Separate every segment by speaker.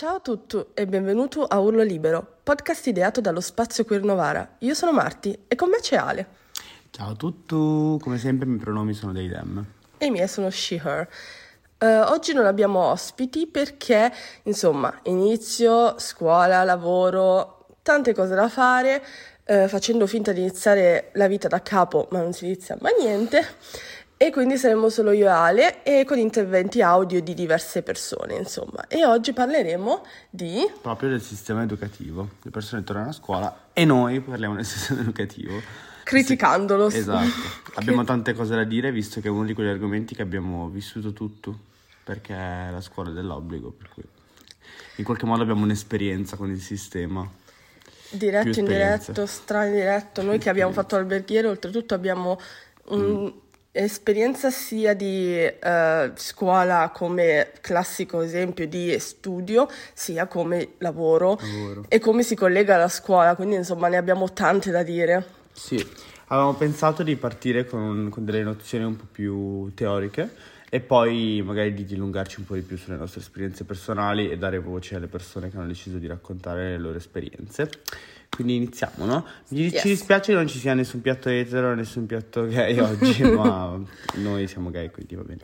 Speaker 1: Ciao a tutti e benvenuto a Urlo Libero, podcast ideato dallo Spazio Queer Novara. Io sono Marti e con me c'è Ale.
Speaker 2: Ciao a tutti, come sempre i miei pronomi sono dei dem.
Speaker 1: E i miei sono she, her. Uh, oggi non abbiamo ospiti perché, insomma, inizio, scuola, lavoro, tante cose da fare, uh, facendo finta di iniziare la vita da capo, ma non si inizia mai niente. E quindi saremo solo io e Ale e con interventi audio di diverse persone, insomma. E oggi parleremo di...
Speaker 2: Proprio del sistema educativo. Le persone tornano a scuola e noi parliamo del sistema educativo.
Speaker 1: Criticandolo.
Speaker 2: Sì, esatto. Abbiamo tante cose da dire visto che è uno di quegli argomenti che abbiamo vissuto tutto, perché è la scuola dell'obbligo, per cui in qualche modo abbiamo un'esperienza con il sistema.
Speaker 1: Diretto, indiretto, stradiretto. Noi che abbiamo fatto alberghiere, oltretutto abbiamo un... Mm esperienza sia di uh, scuola come classico esempio di studio, sia come lavoro, lavoro, e come si collega alla scuola, quindi insomma ne abbiamo tante da dire.
Speaker 2: Sì, avevamo pensato di partire con, con delle nozioni un po' più teoriche e poi magari di dilungarci un po' di più sulle nostre esperienze personali e dare voce alle persone che hanno deciso di raccontare le loro esperienze. Quindi iniziamo, no? Mi, yes. Ci dispiace che non ci sia nessun piatto etero, nessun piatto gay oggi, ma noi siamo gay, quindi va bene.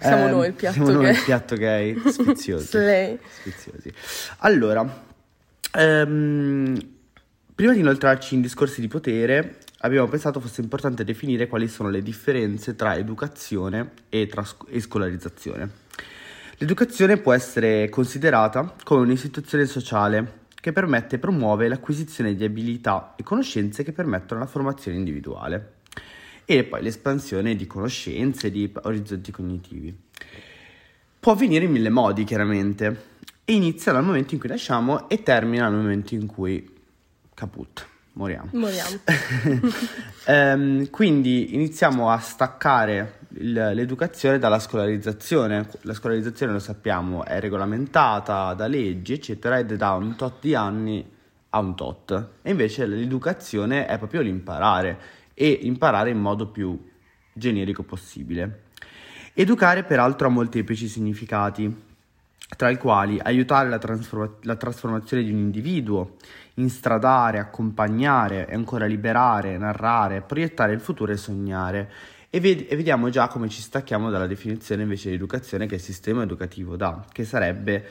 Speaker 1: Siamo eh, noi il piatto
Speaker 2: siamo
Speaker 1: gay.
Speaker 2: Noi il piatto gay, sfiziosi. sfiziosi. Allora, ehm, prima di inoltrarci in discorsi di potere, abbiamo pensato fosse importante definire quali sono le differenze tra educazione e, tra sc- e scolarizzazione. L'educazione può essere considerata come un'istituzione sociale che permette e promuove l'acquisizione di abilità e conoscenze che permettono la formazione individuale e poi l'espansione di conoscenze di orizzonti cognitivi. Può avvenire in mille modi, chiaramente, e inizia dal momento in cui nasciamo e termina dal momento in cui caput, moriamo.
Speaker 1: Moriamo.
Speaker 2: ehm, quindi iniziamo a staccare l'educazione dalla scolarizzazione. La scolarizzazione, lo sappiamo, è regolamentata da leggi, eccetera, ed è da un tot di anni a un tot. E invece l'educazione è proprio l'imparare e imparare in modo più generico possibile. Educare peraltro ha molteplici significati, tra i quali aiutare la, trasforma- la trasformazione di un individuo, instradare, accompagnare e ancora liberare, narrare, proiettare il futuro e sognare e, ved- e vediamo già come ci stacchiamo dalla definizione invece di educazione che il sistema educativo dà, che sarebbe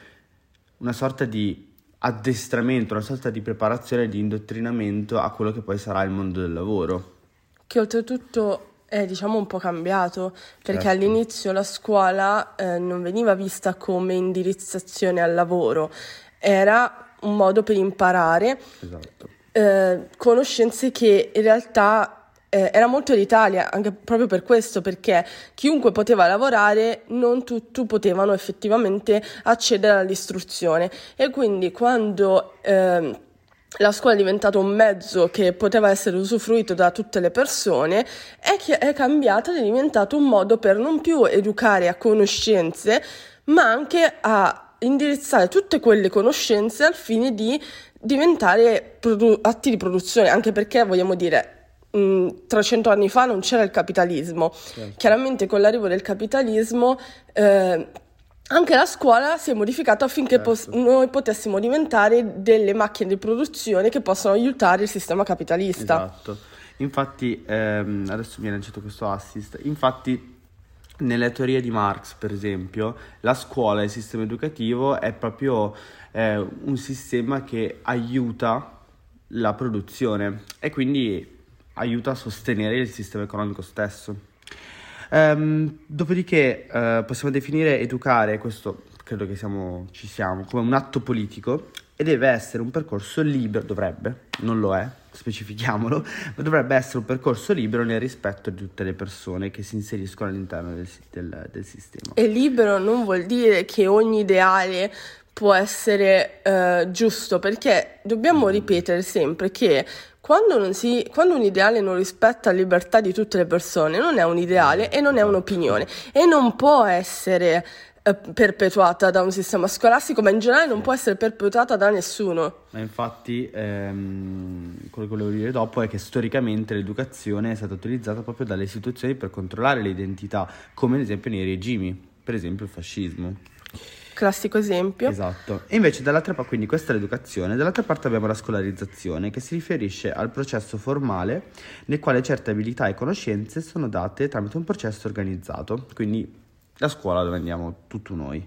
Speaker 2: una sorta di addestramento, una sorta di preparazione, di indottrinamento a quello che poi sarà il mondo del lavoro.
Speaker 1: Che oltretutto è diciamo un po' cambiato perché certo. all'inizio la scuola eh, non veniva vista come indirizzazione al lavoro, era un modo per imparare esatto. eh, conoscenze che in realtà eh, era molto d'Italia, anche proprio per questo, perché chiunque poteva lavorare, non tutti potevano effettivamente accedere all'istruzione. E quindi quando eh, la scuola è diventata un mezzo che poteva essere usufruito da tutte le persone, è, che è cambiata ed è diventato un modo per non più educare a conoscenze, ma anche a indirizzare tutte quelle conoscenze al fine di diventare produ- atti di produzione, anche perché vogliamo dire 300 anni fa non c'era il capitalismo. Certo. Chiaramente con l'arrivo del capitalismo eh, anche la scuola si è modificata affinché certo. pos- noi potessimo diventare delle macchine di produzione che possono aiutare il sistema capitalista.
Speaker 2: Esatto. Infatti, ehm, adesso mi ha lanciato questo assist. Infatti, nelle teorie di Marx, per esempio, la scuola e il sistema educativo è proprio eh, un sistema che aiuta la produzione e quindi aiuta a sostenere il sistema economico stesso. Um, dopodiché uh, possiamo definire educare, questo credo che siamo, ci siamo, come un atto politico e deve essere un percorso libero, dovrebbe, non lo è, specifichiamolo, ma dovrebbe essere un percorso libero nel rispetto di tutte le persone che si inseriscono all'interno del, del, del sistema.
Speaker 1: E libero non vuol dire che ogni ideale può essere uh, giusto, perché dobbiamo mm. ripetere sempre che quando, si, quando, un ideale non rispetta la libertà di tutte le persone, non è un ideale e non è un'opinione e non può essere eh, perpetuata da un sistema scolastico, ma in generale non può essere perpetuata da nessuno.
Speaker 2: Ma infatti, ehm, quello che volevo dire dopo è che storicamente l'educazione è stata utilizzata proprio dalle istituzioni per controllare le identità, come ad esempio nei regimi, per esempio il fascismo.
Speaker 1: classico esempio.
Speaker 2: Esatto. E invece dall'altra parte, quindi questa è l'educazione, dall'altra parte abbiamo la scolarizzazione che si riferisce al processo formale nel quale certe abilità e conoscenze sono date tramite un processo organizzato, quindi la scuola dove andiamo tutti noi.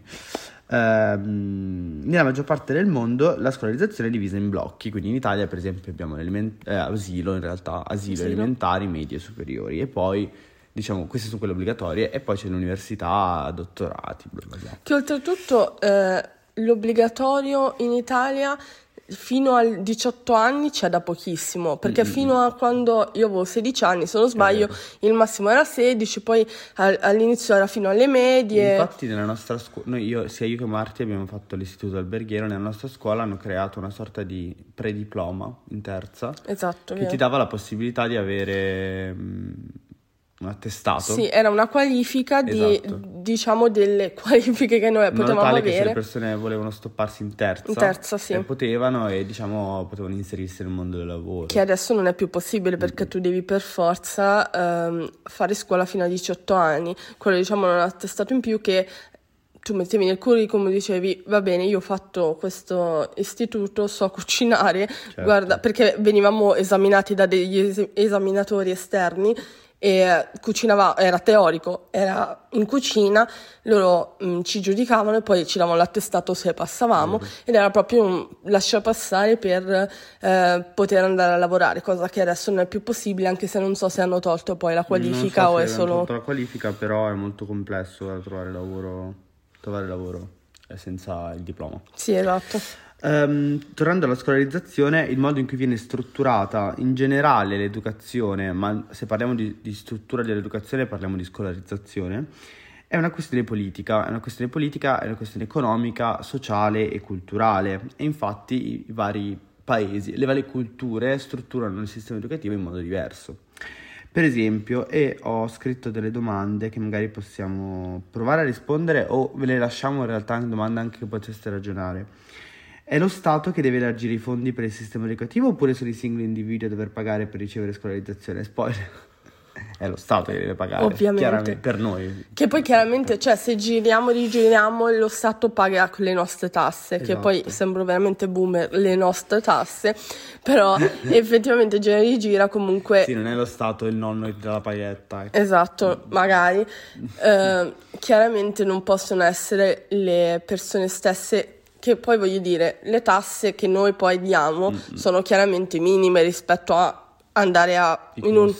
Speaker 2: Ehm, nella maggior parte del mondo la scolarizzazione è divisa in blocchi, quindi in Italia per esempio abbiamo eh, asilo in realtà, asilo, asilo elementari, medie e superiori e poi diciamo queste sono quelle obbligatorie e poi c'è l'università, dottorati, bla bla bla.
Speaker 1: Che oltretutto eh, l'obbligatorio in Italia fino ai 18 anni c'è da pochissimo, perché mm-hmm. fino a quando io avevo 16 anni, se non sbaglio, il massimo era 16, poi all'inizio era fino alle medie.
Speaker 2: Infatti nella nostra scuola, io, sia io che Marti abbiamo fatto l'istituto alberghiero, nella nostra scuola hanno creato una sorta di prediploma in terza,
Speaker 1: esatto,
Speaker 2: che
Speaker 1: vero.
Speaker 2: ti dava la possibilità di avere... Mh, un attestato.
Speaker 1: Sì, era una qualifica di, esatto. diciamo, delle qualifiche che noi potevamo
Speaker 2: tale
Speaker 1: avere.
Speaker 2: Che se le persone volevano stopparsi in terza,
Speaker 1: in terza sì.
Speaker 2: potevano e diciamo potevano inserirsi nel mondo del lavoro.
Speaker 1: Che adesso non è più possibile perché mm-hmm. tu devi per forza um, fare scuola fino a 18 anni. Quello diciamo è un attestato in più che tu mettevi nel curriculum e dicevi va bene io ho fatto questo istituto so cucinare certo. guarda perché venivamo esaminati da degli es- esaminatori esterni e cucinava, era teorico, era in cucina, loro mh, mm, ci giudicavano e poi ci davano l'attestato se passavamo mm. ed era proprio un lascia passare per eh, poter andare a lavorare, cosa che adesso non è più possibile anche se non so se hanno tolto poi la qualifica
Speaker 2: so
Speaker 1: o è solo...
Speaker 2: tolto la qualifica però è molto complesso trovare lavoro, trovare lavoro eh, senza il diploma.
Speaker 1: Sì, esatto.
Speaker 2: Um, tornando alla scolarizzazione, il modo in cui viene strutturata in generale l'educazione, ma se parliamo di, di, struttura dell'educazione parliamo di scolarizzazione, è una questione politica, è una questione politica, è una questione economica, sociale e culturale. E infatti i vari paesi, le varie culture strutturano il sistema educativo in modo diverso. Per esempio, e ho scritto delle domande che magari possiamo provare a rispondere o ve le lasciamo in realtà in domanda anche che poteste ragionare. È lo Stato che deve elargire i fondi per il sistema educativo oppure sono i singoli individui a dover pagare per ricevere scolarizzazione? Spoiler. È lo Stato che deve pagare, ovviamente. per noi.
Speaker 1: Che poi chiaramente, cioè, se giriamo e rigiriamo, lo Stato paga con le nostre tasse, esatto. che poi esatto. sembro veramente boomer, le nostre tasse, però effettivamente gira e rigira comunque...
Speaker 2: Sì, non è lo Stato il nonno che dà la paghetta.
Speaker 1: Ecco. Esatto, magari. eh, chiaramente non possono essere le persone stesse che poi voglio dire, le tasse che noi poi diamo mm-hmm. sono chiaramente minime rispetto a andare a in un,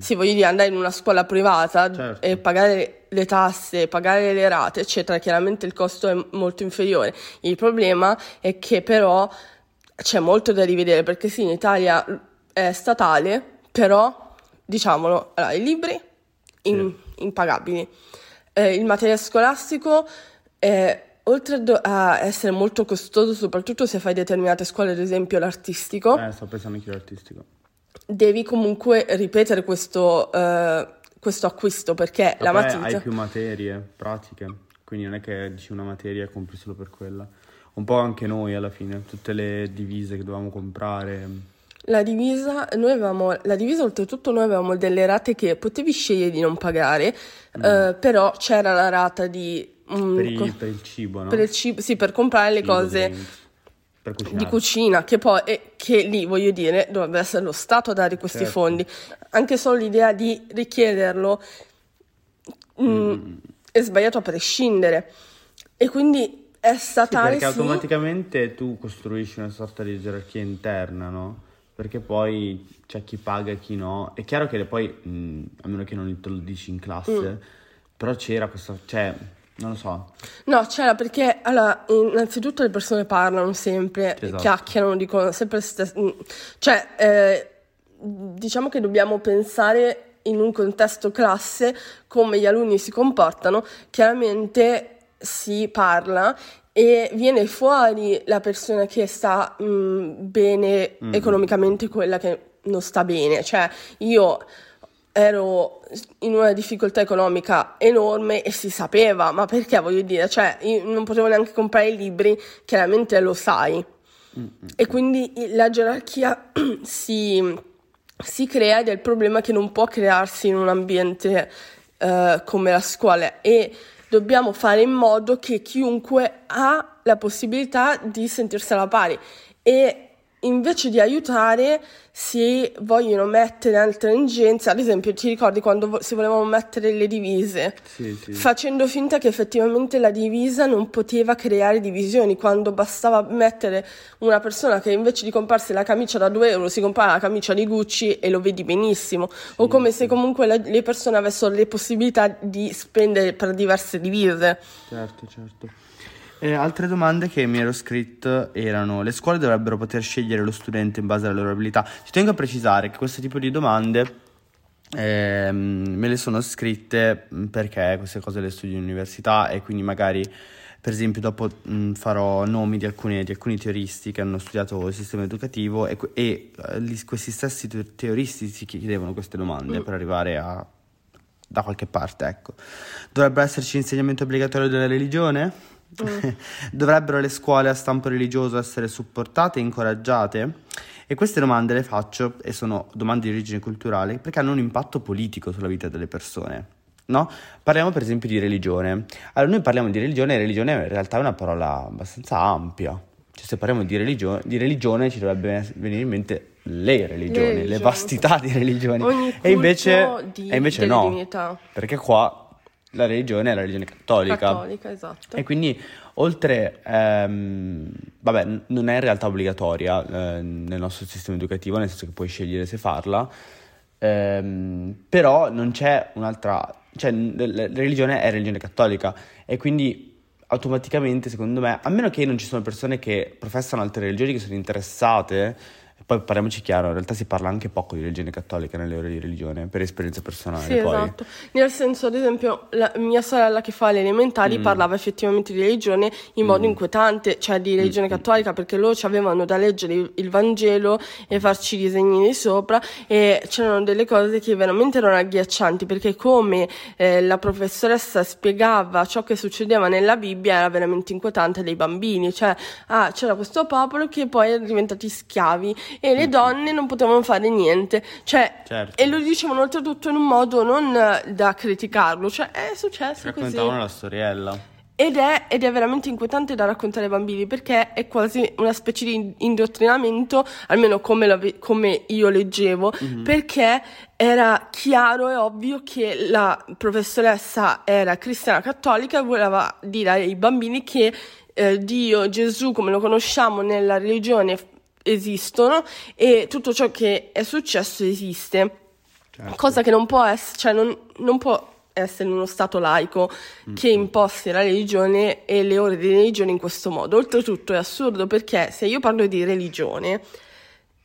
Speaker 1: sì, voglio dire, andare in una scuola privata certo. e pagare le tasse, pagare le rate, eccetera, chiaramente il costo è molto inferiore. Il problema è che però c'è molto da rivedere perché sì, in Italia è statale, però diciamolo, allora, i libri in, sì. impagabili, eh, il materiale scolastico è oltre a essere molto costoso, soprattutto se fai determinate scuole, ad esempio l'artistico.
Speaker 2: Eh, sto pensando anche all'artistico.
Speaker 1: Devi comunque ripetere questo, uh, questo acquisto perché
Speaker 2: Ma
Speaker 1: la matita.
Speaker 2: Hai più materie pratiche, quindi non è che dici una materia e compri solo per quella. Un po' anche noi alla fine, tutte le divise che dovevamo comprare.
Speaker 1: La divisa, noi avevamo, la divisa oltretutto noi avevamo delle rate che potevi scegliere di non pagare, mm. uh, però c'era la rata di
Speaker 2: Mm, per, il, per, il, cibo, no?
Speaker 1: Per il cibo, sì, per comprare le cibo, cose di cucina, che poi è, che lì voglio dire dovrebbe essere lo Stato a dare questi certo. fondi. Anche solo l'idea di richiederlo mh, mm, mm. è sbagliato a prescindere. E quindi è statale.
Speaker 2: Sì, perché sì. automaticamente tu costruisci una sorta di gerarchia interna, no? Perché poi c'è chi paga e chi no. È chiaro che poi, mh, a meno che non te lo dici in classe, però c'era questa. Cioè, non lo so.
Speaker 1: No, c'era perché allora, innanzitutto le persone parlano sempre, esatto. chiacchierano, dicono sempre stesse... Mm, cioè, eh, diciamo che dobbiamo pensare in un contesto classe come gli alunni si comportano. Chiaramente si parla e viene fuori la persona che sta mh, mm, bene mm. economicamente, quella che non sta bene. Cioè, io ero in una difficoltà economica enorme e si sapeva, ma perché voglio dire, cioè io non potevo neanche comprare i libri, chiaramente lo sai. Mm-hmm. E quindi la gerarchia si, si, crea ed è il problema che non può crearsi in un ambiente uh, come la scuola e dobbiamo fare in modo che chiunque ha la possibilità di sentirsi alla pari e invece di aiutare si vogliono mettere altre ingenze, ad esempio ti ricordi quando si volevano mettere le divise,
Speaker 2: Sì, sì.
Speaker 1: facendo finta che effettivamente la divisa non poteva creare divisioni, quando bastava mettere una persona che invece di comprarsi la camicia da 2 euro si compra la camicia di Gucci e lo vedi benissimo, o come se comunque la- le persone avessero le possibilità di spendere per diverse divise.
Speaker 2: Certo, certo. E altre domande che mi ero scritto erano: le scuole dovrebbero poter scegliere lo studente in base alle loro abilità? Ci tengo a precisare che questo tipo di domande ehm, me le sono scritte mm, perché queste cose le studio in università e quindi magari, per esempio, dopo mh, farò nomi di alcuni, di alcuni teoristi che hanno studiato il sistema educativo e, e, eh, gli- questi stessi te- teoristi si chiedevano queste domande per arrivare a da qualche parte, ecco. Dovrebbe esserci insegnamento obbligatorio della religione? Dovrebbero le scuole a stampo religioso essere supportate e incoraggiate? E queste domande le faccio, e sono domande di origine culturale, perché hanno un impatto politico sulla vita delle persone. No? Parliamo per esempio di religione. Allora, noi parliamo di religione e religione in realtà è una parola abbastanza ampia. Cioè, se parliamo di, religio- di religione ci dovrebbe venire in mente le religioni, le,
Speaker 1: religioni.
Speaker 2: vastità di religioni. E invece,
Speaker 1: di-
Speaker 2: e invece no,
Speaker 1: divinità.
Speaker 2: perché qua la religione è la religione cattolica.
Speaker 1: Cattolica, esatto.
Speaker 2: E quindi, oltre, ehm, vabbè, non è in realtà obbligatoria eh, nel nostro sistema educativo, nel senso che puoi scegliere se farla, ehm, però non c'è un'altra, cioè la la religione è religione cattolica e quindi automaticamente, secondo me, a meno che non ci sono persone che professano altre religioni che sono interessate, poi parliamoci chiaro, in realtà si parla anche poco di religione cattolica nelle ore di religione, per esperienza personale.
Speaker 1: Sì,
Speaker 2: poi.
Speaker 1: esatto. Nel senso, ad esempio, la mia sorella che fa le elementari
Speaker 2: Mm.
Speaker 1: parlava effettivamente di religione in modo inquietante, cioè di
Speaker 2: Mm,
Speaker 1: religione cattolica, perché loro ci avevano da leggere il, il Vangelo e farci i disegnini sopra e c'erano delle cose che veramente erano agghiaccianti, perché come eh, la professoressa spiegava ciò che succedeva nella Bibbia era veramente inquietante dei bambini, cioè ah, c'era questo popolo che poi erano diventati schiavi e le donne non potevano fare niente, cioè
Speaker 2: Certo.
Speaker 1: e lo dicevano oltretutto in un modo non eh, da criticarlo, cioè è successo così.
Speaker 2: Raccontavano la storiella.
Speaker 1: Ed è, ed è veramente inquietante da raccontare ai bambini perché è quasi una specie di indottrinamento, almeno come, la come io leggevo, perché era chiaro e ovvio che la professoressa era cristiana cattolica e voleva dire ai bambini che eh, Dio, Gesù, come lo conosciamo nella religione, esistono e tutto ciò che è successo esiste.
Speaker 2: Certo.
Speaker 1: Cosa che non può essere, cioè non, non può essere uno stato laico che imposti la religione e le ore di religione in questo modo. Oltretutto è assurdo perché se io parlo di religione,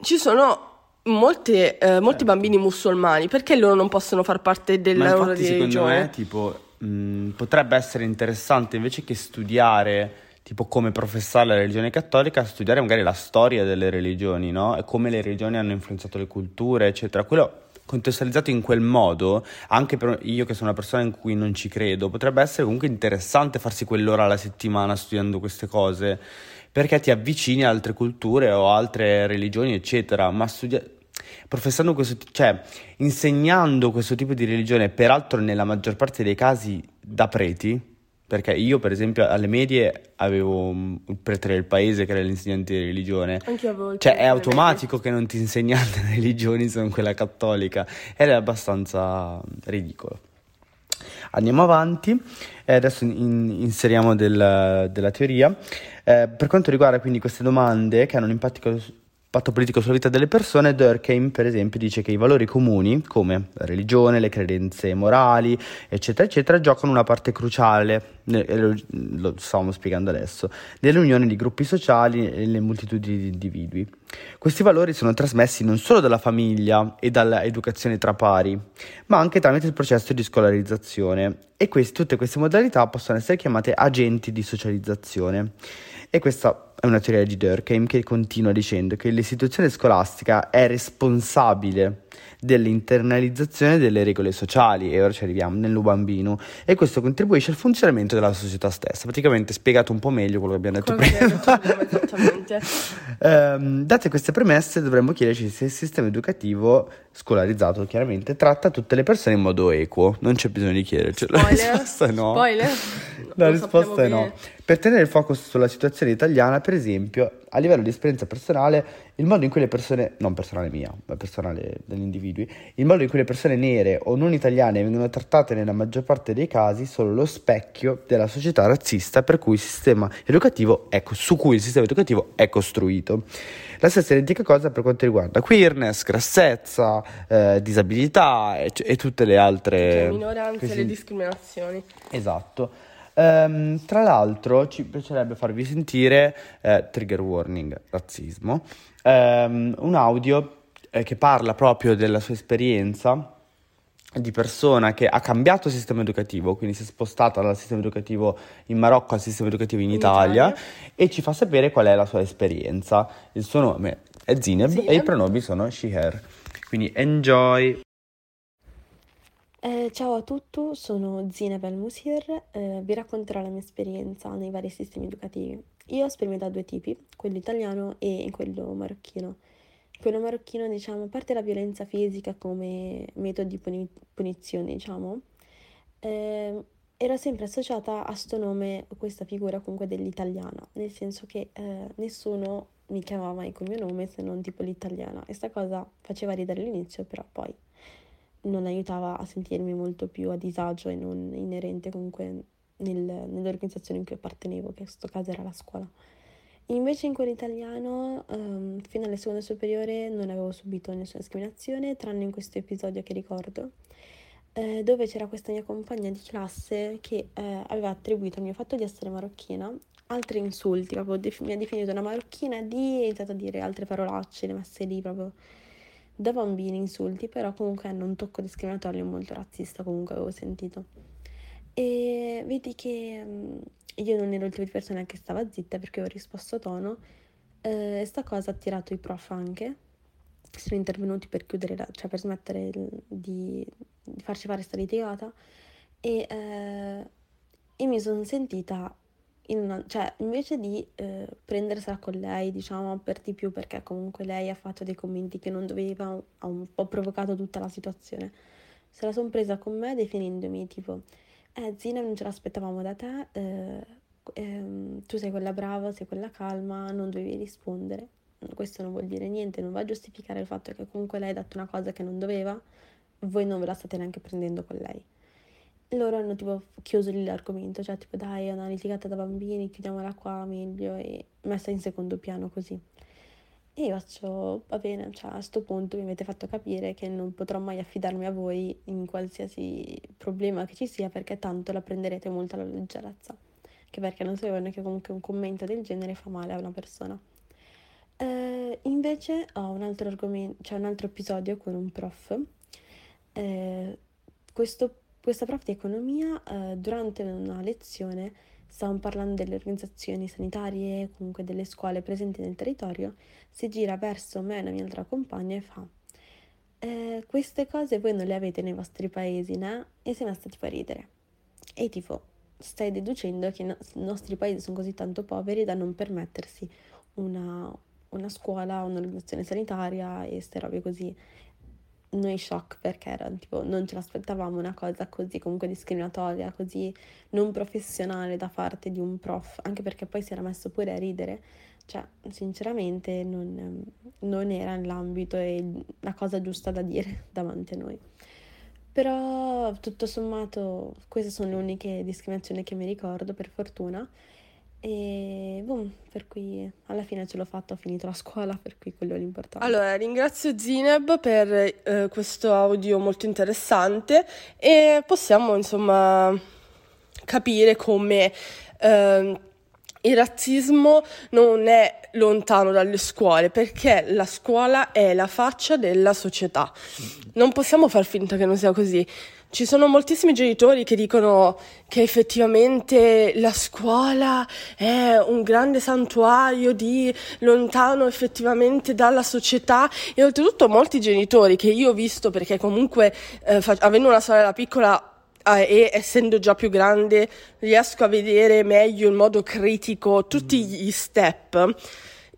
Speaker 1: ci sono molte, eh, molti bambini musulmani, perché loro non possono far parte della
Speaker 2: secondo
Speaker 1: religione?
Speaker 2: me tipo mh, potrebbe essere interessante invece che studiare tipo come professare la religione cattolica, studiare magari la storia delle religioni, no? E come le religioni hanno influenzato le culture, eccetera. Quello contestualizzato in quel modo, anche per io che sono una persona in cui non ci credo, potrebbe essere comunque interessante farsi quell'ora alla settimana studiando queste cose, perché ti avvicini a altre culture o altre religioni, eccetera, ma studia- professando questo, cioè insegnando questo tipo di religione, peraltro nella maggior parte dei casi da preti, perché io per esempio alle medie avevo il prete del paese che era l'insegnante di religione,
Speaker 1: Anche a volte.
Speaker 2: cioè è automatico che non ti insegni altre religioni se non quella cattolica ed è abbastanza ridicolo. Andiamo avanti, e adesso in- inseriamo del- della teoria. Eh, per quanto riguarda quindi queste domande che hanno un impatto, impatto politico sulla vita delle persone, Durkheim per esempio dice che i valori comuni, come la religione, le credenze morali, eccetera, eccetera, giocano una parte cruciale, lo stavamo spiegando adesso, nell'unione di gruppi sociali e nelle moltitudini di individui. Questi valori sono trasmessi non solo dalla famiglia e dall'educazione tra pari, ma anche tramite il processo di scolarizzazione e questi- tutte queste modalità possono essere chiamate agenti di socializzazione. E questa è una teoria di Durkheim che continua dicendo che l'istituzione scolastica è responsabile dell'internalizzazione delle regole sociali e ora ci arriviamo nel bambino e questo contribuisce al funzionamento della società stessa. Praticamente spiegato un po' meglio quello che abbiamo detto quello prima. um, date queste premesse dovremmo chiederci se il sistema educativo scolarizzato chiaramente tratta tutte le persone in modo equo. Non c'è bisogno di chiedercelo.
Speaker 1: La risposta è no.
Speaker 2: Spoiler. la risposta è no. per tenere il focus sulla situazione italiana, per esempio, a livello di esperienza personale, il modo in cui le persone, non personale mia, ma personale degli individui, il modo in cui le persone nere o non italiane vengono trattate nella maggior parte dei casi sono lo specchio della società razzista per cui il sistema educativo è, su cui il sistema educativo è costruito. La stessa identica cosa per quanto riguarda queerness, grassezza, eh, disabilità e, e, tutte le altre...
Speaker 1: Cioè, minoranze e le discriminazioni.
Speaker 2: Esatto. Um, tra l'altro ci piacerebbe farvi sentire, eh, trigger warning, razzismo, um, un audio eh, che parla proprio della sua esperienza di persona che ha cambiato il sistema educativo, quindi si è spostata dal sistema educativo in Marocco al sistema educativo in, in Italia, Italia, e ci fa sapere qual è la sua esperienza. Il suo nome è Zineb, Zineb. e i pronomi sono she, her. Quindi enjoy!
Speaker 3: Eh, ciao a tutti, sono Zineb El Musir, eh, vi racconterò la mia esperienza nei vari sistemi educativi. Io ho sperimentato due tipi, quello italiano e quello marocchino. Quello marocchino, diciamo, a parte la violenza fisica come metodo di puni- punizione, diciamo, eh, era sempre associata a sto nome, questa figura comunque dell'italiana, nel senso che eh, nessuno mi chiamava mai col mio nome se non tipo l'italiana. E sta cosa faceva ridere all'inizio, però poi non aiutava a sentirmi molto più a disagio e non inerente comunque nel, nell'organizzazione in cui appartenevo, che in questo caso era la scuola. Invece in quello italiano, um, fino alle seconde superiore, non avevo subito nessuna discriminazione, tranne in questo episodio che ricordo, eh, dove c'era questa mia compagna di classe che eh, aveva attribuito al mio fatto di essere marocchina altri insulti, proprio def- mi ha definito una marocchina di e iniziato a dire altre parolacce, le messe lì proprio da bambini insulti, però comunque hanno un tocco discriminatorio molto razzista, comunque avevo sentito. E vedi che um, io non ero il tipo di persona che stava zitta perché ho risposto a tono. Eh, sta cosa ha attirato i prof anche, che sono intervenuti per chiudere, la, cioè per smettere di, di farci fare sta litigata. E eh, io mi sono sentita una, cioè, invece di eh, prendersela con lei, diciamo, per di più, perché comunque lei ha fatto dei commenti che non doveva, ha un po' provocato tutta la situazione. Se la sono presa con me definendomi tipo, eh, Zina, non ce l'aspettavamo da te, eh, ehm, tu sei quella brava, sei quella calma, non dovevi rispondere. Questo non vuol dire niente, non va a giustificare il fatto che comunque lei ha detto una cosa che non doveva, voi non ve la state neanche prendendo con lei loro hanno tipo chiuso lì l'argomento, cioè tipo dai è una litigata da bambini, chiudiamola qua meglio e messa in secondo piano così. E io faccio, va bene, cioè a questo punto mi avete fatto capire che non potrò mai affidarmi a voi in qualsiasi problema che ci sia perché tanto la prenderete molto alla leggerezza. Che perché non sapevano che comunque un commento del genere fa male a una persona. Eh, invece ho un altro argomento, cioè un altro episodio con un prof. Eh, questo questa prof di economia eh, durante una lezione stavamo parlando delle organizzazioni sanitarie, comunque delle scuole presenti nel territorio, si gira verso me e una mia altra compagna e fa eh, queste cose voi non le avete nei vostri paesi, né? E si è messa tipo a ridere. E tipo, stai deducendo che i nostri paesi sono così tanto poveri da non permettersi una, una scuola, un'organizzazione sanitaria e queste robe così noi shock perché era tipo non ce l'aspettavamo una cosa così comunque discriminatoria, così non professionale da parte di un prof, anche perché poi si era messo pure a ridere, cioè sinceramente non, non era nell'ambito e la cosa giusta da dire davanti a noi. Però tutto sommato queste sono le uniche discriminazioni che mi ricordo per fortuna e boom, per cui alla fine ce l'ho fatta, ho finito la scuola, per cui quello è l'importante.
Speaker 1: Allora, ringrazio Zineb per eh, questo audio molto interessante e possiamo insomma capire come eh, il razzismo non è lontano dalle scuole perché la scuola è la faccia della società. Non possiamo far finta che non sia così. Ci sono moltissimi genitori che dicono che effettivamente la scuola è un grande santuario di lontano effettivamente dalla società. E oltretutto molti genitori che io ho visto perché comunque eh, fa- avendo una sorella piccola eh, e essendo già più grande riesco a vedere meglio in modo critico tutti gli step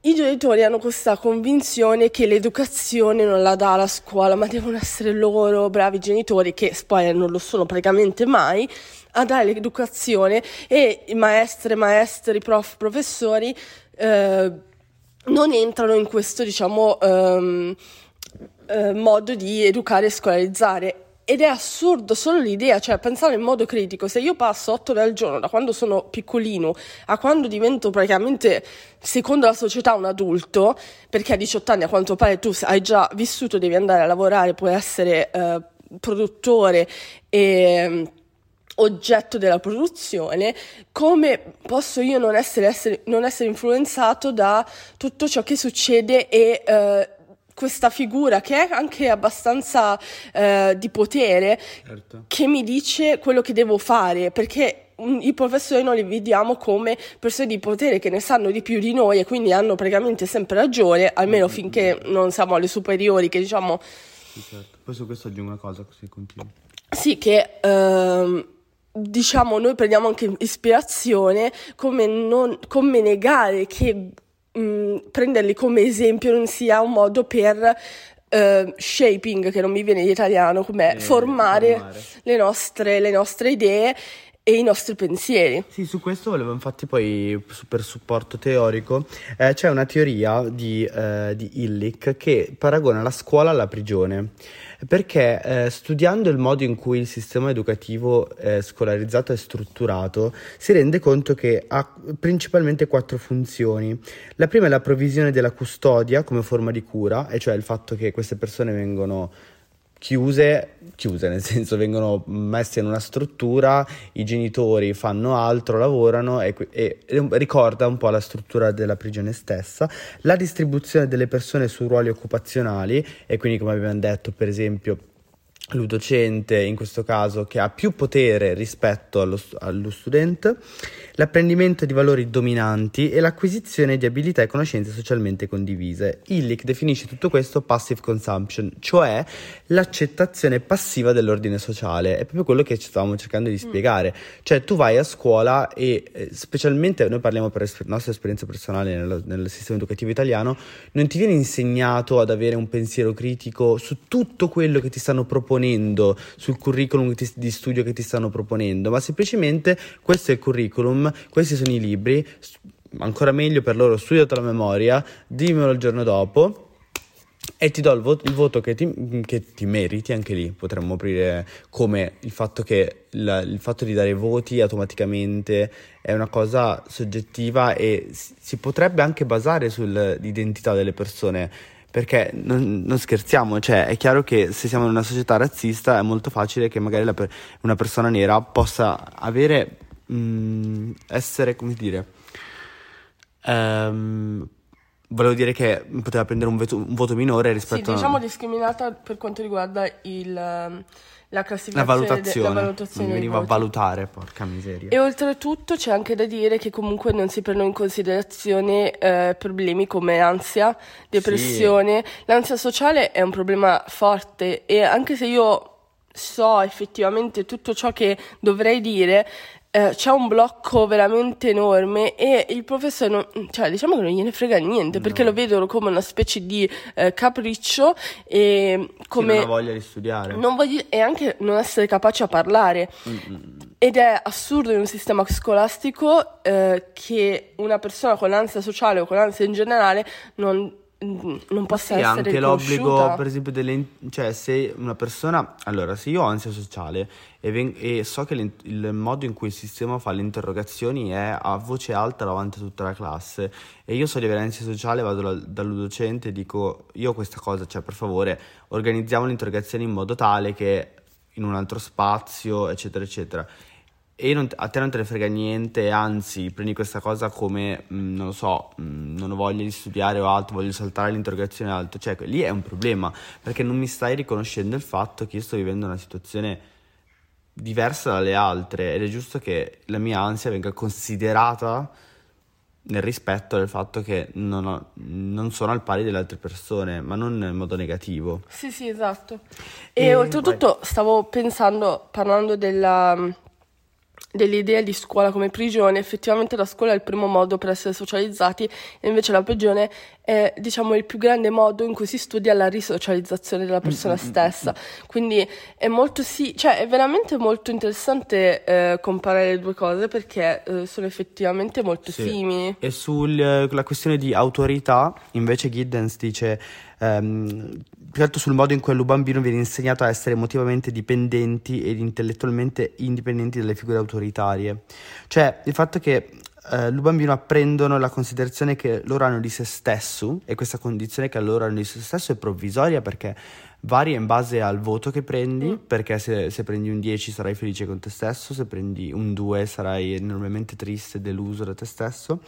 Speaker 1: i genitori hanno questa convinzione che l'educazione non la dà la scuola, ma devono essere loro bravi genitori, che poi non lo sono praticamente mai, a dare l'educazione. E i maestre, maestri, prof, professori eh, non entrano in questo, diciamo, ehm, eh, modo di educare e scolarizzare ed è assurdo solo l'idea, cioè pensare in modo critico, se io passo otto ore al giorno da quando sono piccolino a quando divento praticamente, secondo la società, un adulto, perché a 18 anni a quanto pare tu hai già vissuto, devi andare a lavorare, puoi essere eh, produttore e mm, oggetto della produzione, come posso io non essere, essere, non essere influenzato da tutto ciò che succede e eh, questa figura che è anche abbastanza eh, di potere certo. che mi dice quello che devo fare perché i professori noi li vediamo come persone di potere che ne sanno di più di noi e quindi hanno praticamente sempre ragione, almeno mm-hmm. finché non siamo alle superiori, che diciamo...
Speaker 2: Sì, certo. Poi su questo aggiungo una cosa così continua.
Speaker 1: Sì, che... Ehm, diciamo, noi prendiamo anche ispirazione come, non, come negare che mh, mm, prenderli come esempio non sia un modo per uh, shaping, che non mi viene in italiano, com'è, eh, formare, formare. Le, nostre, le nostre idee e i nostri pensieri.
Speaker 2: Sì, su questo volevo infatti poi per supporto teorico, eh, c'è una teoria di, eh, di Illich che paragona la scuola alla prigione perché eh, studiando il modo in cui il sistema educativo eh, scolarizzato è strutturato, si rende conto che ha principalmente quattro funzioni. La prima è la provvisione della custodia come forma di cura, e cioè il fatto che queste persone vengono chiuse, chiuse nel senso vengono messe in una struttura, i genitori fanno altro, lavorano e, e, e, ricorda un po' la struttura della prigione stessa, la distribuzione delle persone su ruoli occupazionali e quindi come abbiamo detto per esempio ludocente in questo caso che ha più potere rispetto allo, allo studente, l'apprendimento di valori dominanti e l'acquisizione di abilità e conoscenze socialmente condivise. Illich definisce tutto questo passive consumption, cioè l'accettazione passiva dell'ordine sociale. È proprio quello che stavamo cercando di mm. spiegare. Cioè tu vai a scuola e eh, specialmente noi parliamo per esper- nostra esperienza personale nel, nel sistema educativo italiano, non ti viene insegnato ad avere un pensiero critico su tutto quello che ti stanno proponendo proponendo, sul curriculum di studio che ti stanno proponendo, ma semplicemente questo è il curriculum, questi sono i libri, ancora meglio per loro, studiato la memoria, dimmelo il giorno dopo e ti do il voto, il voto che, ti, che, ti, meriti, anche lì potremmo aprire come il fatto che la, il fatto di dare voti automaticamente è una cosa soggettiva e si potrebbe anche basare sull'identità delle persone perché non, non, scherziamo, cioè è chiaro che se siamo in una società razzista è molto facile che magari per, una persona nera possa avere, mh, mm, essere, come dire, um, volevo dire che poteva prendere un, veto, un voto minore rispetto
Speaker 1: sì, diciamo discriminata per quanto riguarda il la classificazione,
Speaker 2: la valutazione,
Speaker 1: de- la valutazione
Speaker 2: mi veniva a valutare, porca miseria.
Speaker 1: E oltretutto c'è anche da dire che comunque non si prendono in considerazione eh, problemi come ansia, depressione. Sì. L'ansia sociale è un problema forte e anche se io so effettivamente tutto ciò che dovrei dire, eh, c'è un blocco veramente enorme e il professore, non, cioè, diciamo che non gliene frega niente no. perché lo vedono come una specie di eh, capriccio e come...
Speaker 2: non ha voglia di studiare.
Speaker 1: Voglio, e anche non essere capace a parlare. Mm-mm. Ed è assurdo in un sistema scolastico eh, che una persona con l'ansia sociale o con l'ansia in generale non non possa sì, essere
Speaker 2: anche l'obbligo per esempio delle cioè se una persona allora se io ho ansia sociale e, ven- e so che il modo in cui il sistema fa le interrogazioni è a voce alta davanti a tutta la classe e io so di avere ansia sociale vado la- dal docente e dico io questa cosa cioè per favore organizziamo le interrogazioni in modo tale che in un altro spazio eccetera eccetera e non, a te non te ne frega niente, anzi prendi questa cosa come, mh, mm, non lo so, mh, mm, non ho voglia di studiare o altro, voglio saltare l'interrogazione alto, cioè lì è un problema perché non mi stai riconoscendo il fatto che io sto vivendo una situazione diversa dalle altre ed è giusto che la mia ansia venga considerata nel rispetto del fatto che non, ho, non, sono al pari delle altre persone, ma non in modo negativo.
Speaker 1: Sì, sì, esatto. E, e oltretutto vai. stavo pensando, parlando della dell'idea di scuola come prigione, effettivamente la scuola è il primo modo per essere socializzati e invece la prigione è diciamo il più grande modo in cui si studia la risocializzazione della persona mm-hmm. stessa. Quindi è molto sì, cioè è veramente molto interessante eh, comparare le due cose perché eh, sono effettivamente molto sì. simili.
Speaker 2: E sulla questione di autorità, invece Giddens dice ehm, più altro sul modo in cui al bambino viene insegnato a essere emotivamente dipendenti ed intellettualmente indipendenti dalle figure autoritarie. Cioè, il fatto che eh, il bambino apprendono la considerazione che loro hanno di se stesso e questa condizione che loro hanno di se stesso è provvisoria perché varia in base al voto che prendi, mm. perché se, se, prendi un 10 sarai felice con te stesso, se prendi un 2 sarai enormemente triste e deluso da te stesso.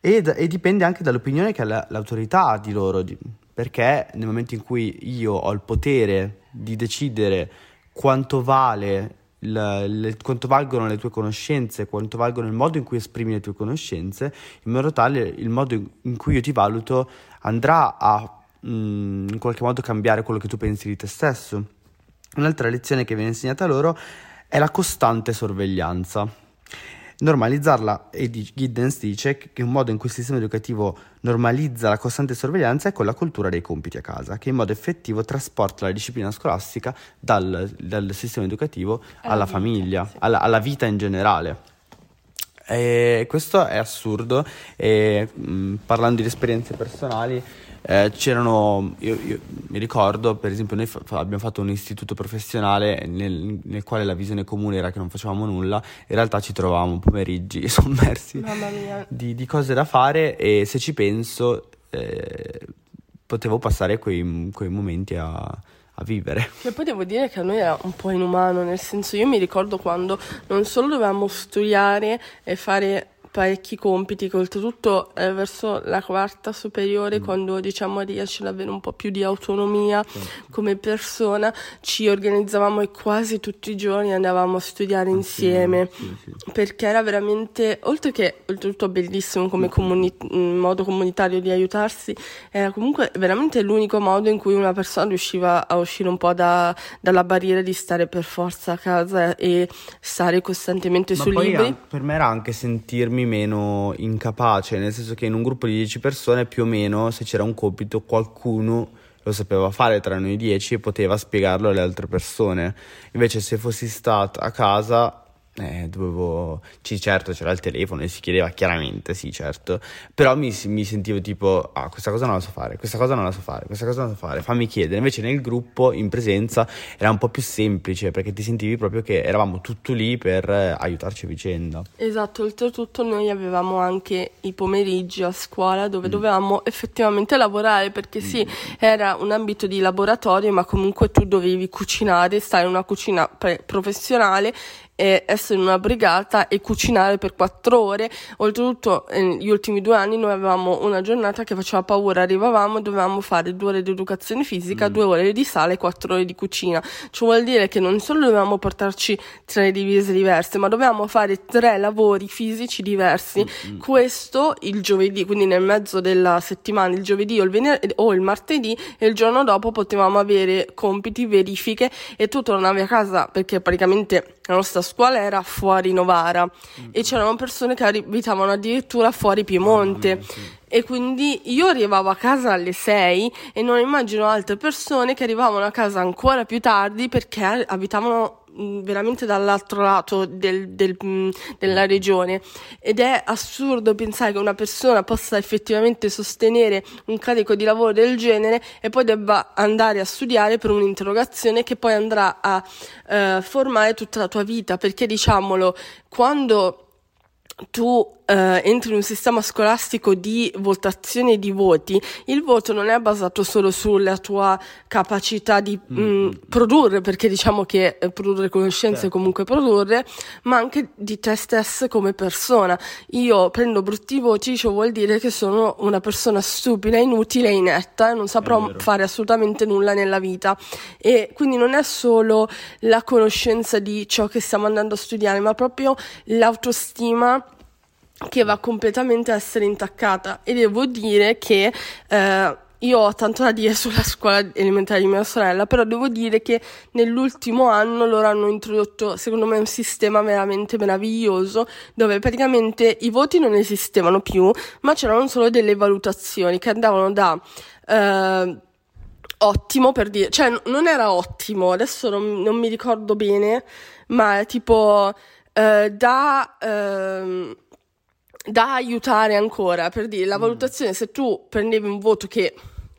Speaker 2: E, e, dipende anche dall'opinione che la, l'autorità ha di loro, di, perché nel momento in cui io ho il potere di decidere quanto vale le, le, quanto valgono le tue conoscenze, quanto valgono il modo in cui esprimi le tue conoscenze, in modo tale il modo in cui io ti valuto andrà a mm, in qualche modo cambiare quello che tu pensi di te stesso. Un'altra lezione che viene insegnata loro è la costante sorveglianza. Normalizzarla, e Giddens dice che un modo in cui il sistema educativo normalizza la costante sorveglianza è con la cultura dei compiti a casa, che in modo effettivo trasporta la disciplina scolastica dal, dal sistema educativo alla, alla famiglia, vita, sì. alla, alla vita in generale. E questo è assurdo e mh, parlando di esperienze personali eh, c'erano, io, io, mi ricordo per esempio noi fa, abbiamo fatto un istituto professionale nel, nel, quale la visione comune era che non facevamo nulla, in realtà ci trovavamo pomeriggi sommersi di, di, cose da fare e se ci penso eh, potevo passare quei, quei momenti a, a vivere.
Speaker 1: E poi devo dire che a noi era un po' inumano, nel senso io mi ricordo quando non solo dovevamo studiare e fare parecchi compiti che oltretutto eh, verso la quarta superiore mm. quando diciamo riesci ad avere un po' più di autonomia certo. come persona ci organizzavamo e quasi tutti i giorni andavamo a studiare insieme sì, sì. perché era veramente oltre che oltretutto bellissimo come comuni- modo comunitario di aiutarsi era comunque veramente l'unico modo in cui una persona riusciva a uscire un po' da, dalla barriera di stare per forza a casa e stare costantemente Ma sui libri
Speaker 2: per me era anche sentirmi meno incapace, nel senso che in un gruppo di 10 persone più o meno se c'era un compito qualcuno lo sapeva fare tra noi 10 e poteva spiegarlo alle altre persone. Invece se fossi stato a casa eh, dovevo... Sì, certo, c'era il telefono e si chiedeva chiaramente, sì, certo. Però mi, mi, sentivo tipo, ah, questa cosa non la so fare, questa cosa non la so fare, questa cosa non la so fare, fammi chiedere. Invece nel gruppo, in presenza, era un po' più semplice perché ti sentivi proprio che eravamo tutto lì per eh, aiutarci a vicenda.
Speaker 1: Esatto, oltretutto noi avevamo anche i pomeriggi a scuola dove mm. dovevamo effettivamente lavorare perché sì, mm. era un ambito di laboratorio, ma comunque tu dovevi cucinare, stare in una cucina pre- professionale e essere in una brigata e cucinare per quattro ore. Oltretutto, negli ultimi due anni noi avevamo una giornata che faceva paura. Arrivavamo, dovevamo fare due ore di educazione fisica, mm. due ore di sala e quattro ore di cucina. Ciò vuol dire che non solo dovevamo portarci tre divise diverse, ma dovevamo fare tre lavori fisici diversi. Mm. Questo il giovedì, quindi nel mezzo della settimana, il giovedì o il, venerdì, o il martedì, e il giorno dopo potevamo avere compiti, verifiche e tu tornavi a casa perché praticamente la nostra scuola era fuori Novara mm-hmm. e c'erano persone che abitavano addirittura fuori Piemonte. Oh, sì. E quindi io arrivavo a casa alle 6 e non immagino altre persone che arrivavano a casa ancora più tardi perché abitavano veramente dall'altro lato del, del, della regione. Ed è assurdo pensare che una persona possa effettivamente sostenere un carico di lavoro del genere e poi debba andare a studiare per un'interrogazione che poi andrà a eh, formare tutta la tua vita. Perché diciamolo quando tu eh, entri in un sistema scolastico di votazione di voti, il voto non è basato solo sulla tua capacità di mm. mh, mm, produrre, perché diciamo che eh, produrre conoscenze certo. comunque produrre, ma anche di te stesso come persona. Io prendo brutti voti, ciò vuol dire che sono una persona stupida, inutile, inetta e non saprò fare assolutamente nulla nella vita. E quindi non è solo la conoscenza di ciò che stiamo andando a studiare, ma proprio l'autostima che va completamente a essere intaccata. E devo dire che eh, io ho tanto da dire sulla scuola elementare di mia sorella, però devo dire che nell'ultimo anno loro hanno introdotto, secondo me, un sistema veramente meraviglioso dove praticamente i voti non esistevano più, ma c'erano solo delle valutazioni che andavano da eh, ottimo per dire, cioè non era ottimo, adesso non, non mi ricordo bene, ma tipo eh, da... Eh, da aiutare ancora, per dire, la mm. valutazione, se tu prendevi un voto che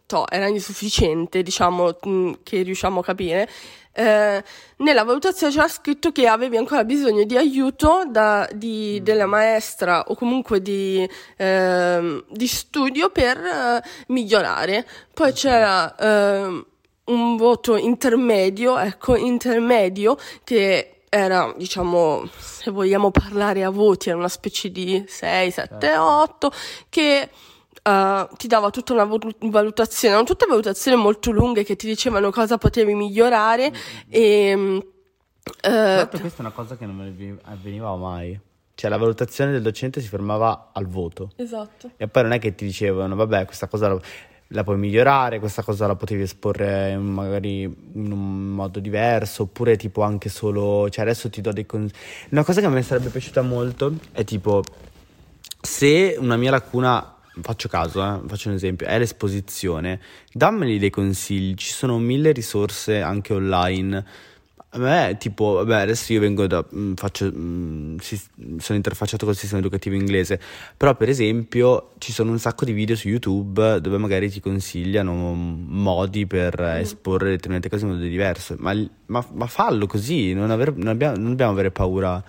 Speaker 1: to, era insufficiente, diciamo, mm, che riusciamo a capire, eh, nella valutazione c'era scritto che avevi ancora bisogno di aiuto da, di, mm. della maestra o comunque di, eh, di studio per eh, migliorare. Poi c'era ehm, un voto intermedio, ecco, intermedio, che era, diciamo, se vogliamo parlare a voti, era una specie di 6, 7, 8, che uh, ti dava tutta una valutazione, erano tutte valutazioni molto lunghe che ti dicevano cosa potevi migliorare mm-hmm. e... Uh,
Speaker 2: Tra l'altro questa è una cosa che non avveniva mai. Cioè la valutazione del docente si fermava al voto.
Speaker 1: Esatto.
Speaker 2: E poi non è che ti dicevano, vabbè, questa cosa la puoi migliorare, questa cosa la potevi esporre magari in un modo diverso, oppure tipo anche solo, cioè adesso ti do dei consigli. Una cosa che a me sarebbe piaciuta molto è tipo, se una mia lacuna, faccio caso, eh, faccio un esempio, è l'esposizione, dammeli dei consigli, ci sono mille risorse anche online a me, tipo, vabbè, adesso io vengo da. Mh, mm, faccio, mh, mm, si, sono interfacciato col sistema educativo inglese. Però, per esempio, ci sono un sacco di video su YouTube dove magari ti consigliano modi per mm. esporre determinate cose in modo diverso. Ma, ma, ma fallo così, non, aver, non, abbiamo, non dobbiamo avere paura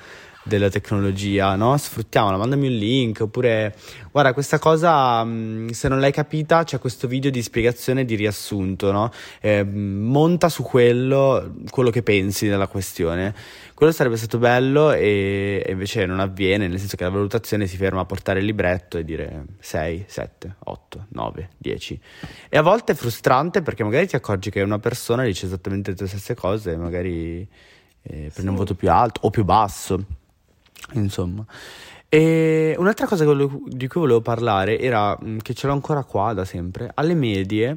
Speaker 2: della tecnologia, no? Sfruttiamola, mandami un link oppure guarda questa cosa mm, se non l'hai capita c'è questo video di spiegazione di riassunto, no? Eh, monta su quello quello che pensi della questione. Quello sarebbe stato bello e, e invece non avviene, nel senso che la valutazione si ferma a portare il libretto e dire 6, 7, 8, 9, 10. E a volte è frustrante perché magari ti accorgi che una persona dice esattamente le stesse cose e magari eh, prende sì. un voto più alto o più basso. Insomma. E un'altra cosa di cui volevo parlare era mm, che ce l'ho ancora qua da sempre. Alle medie,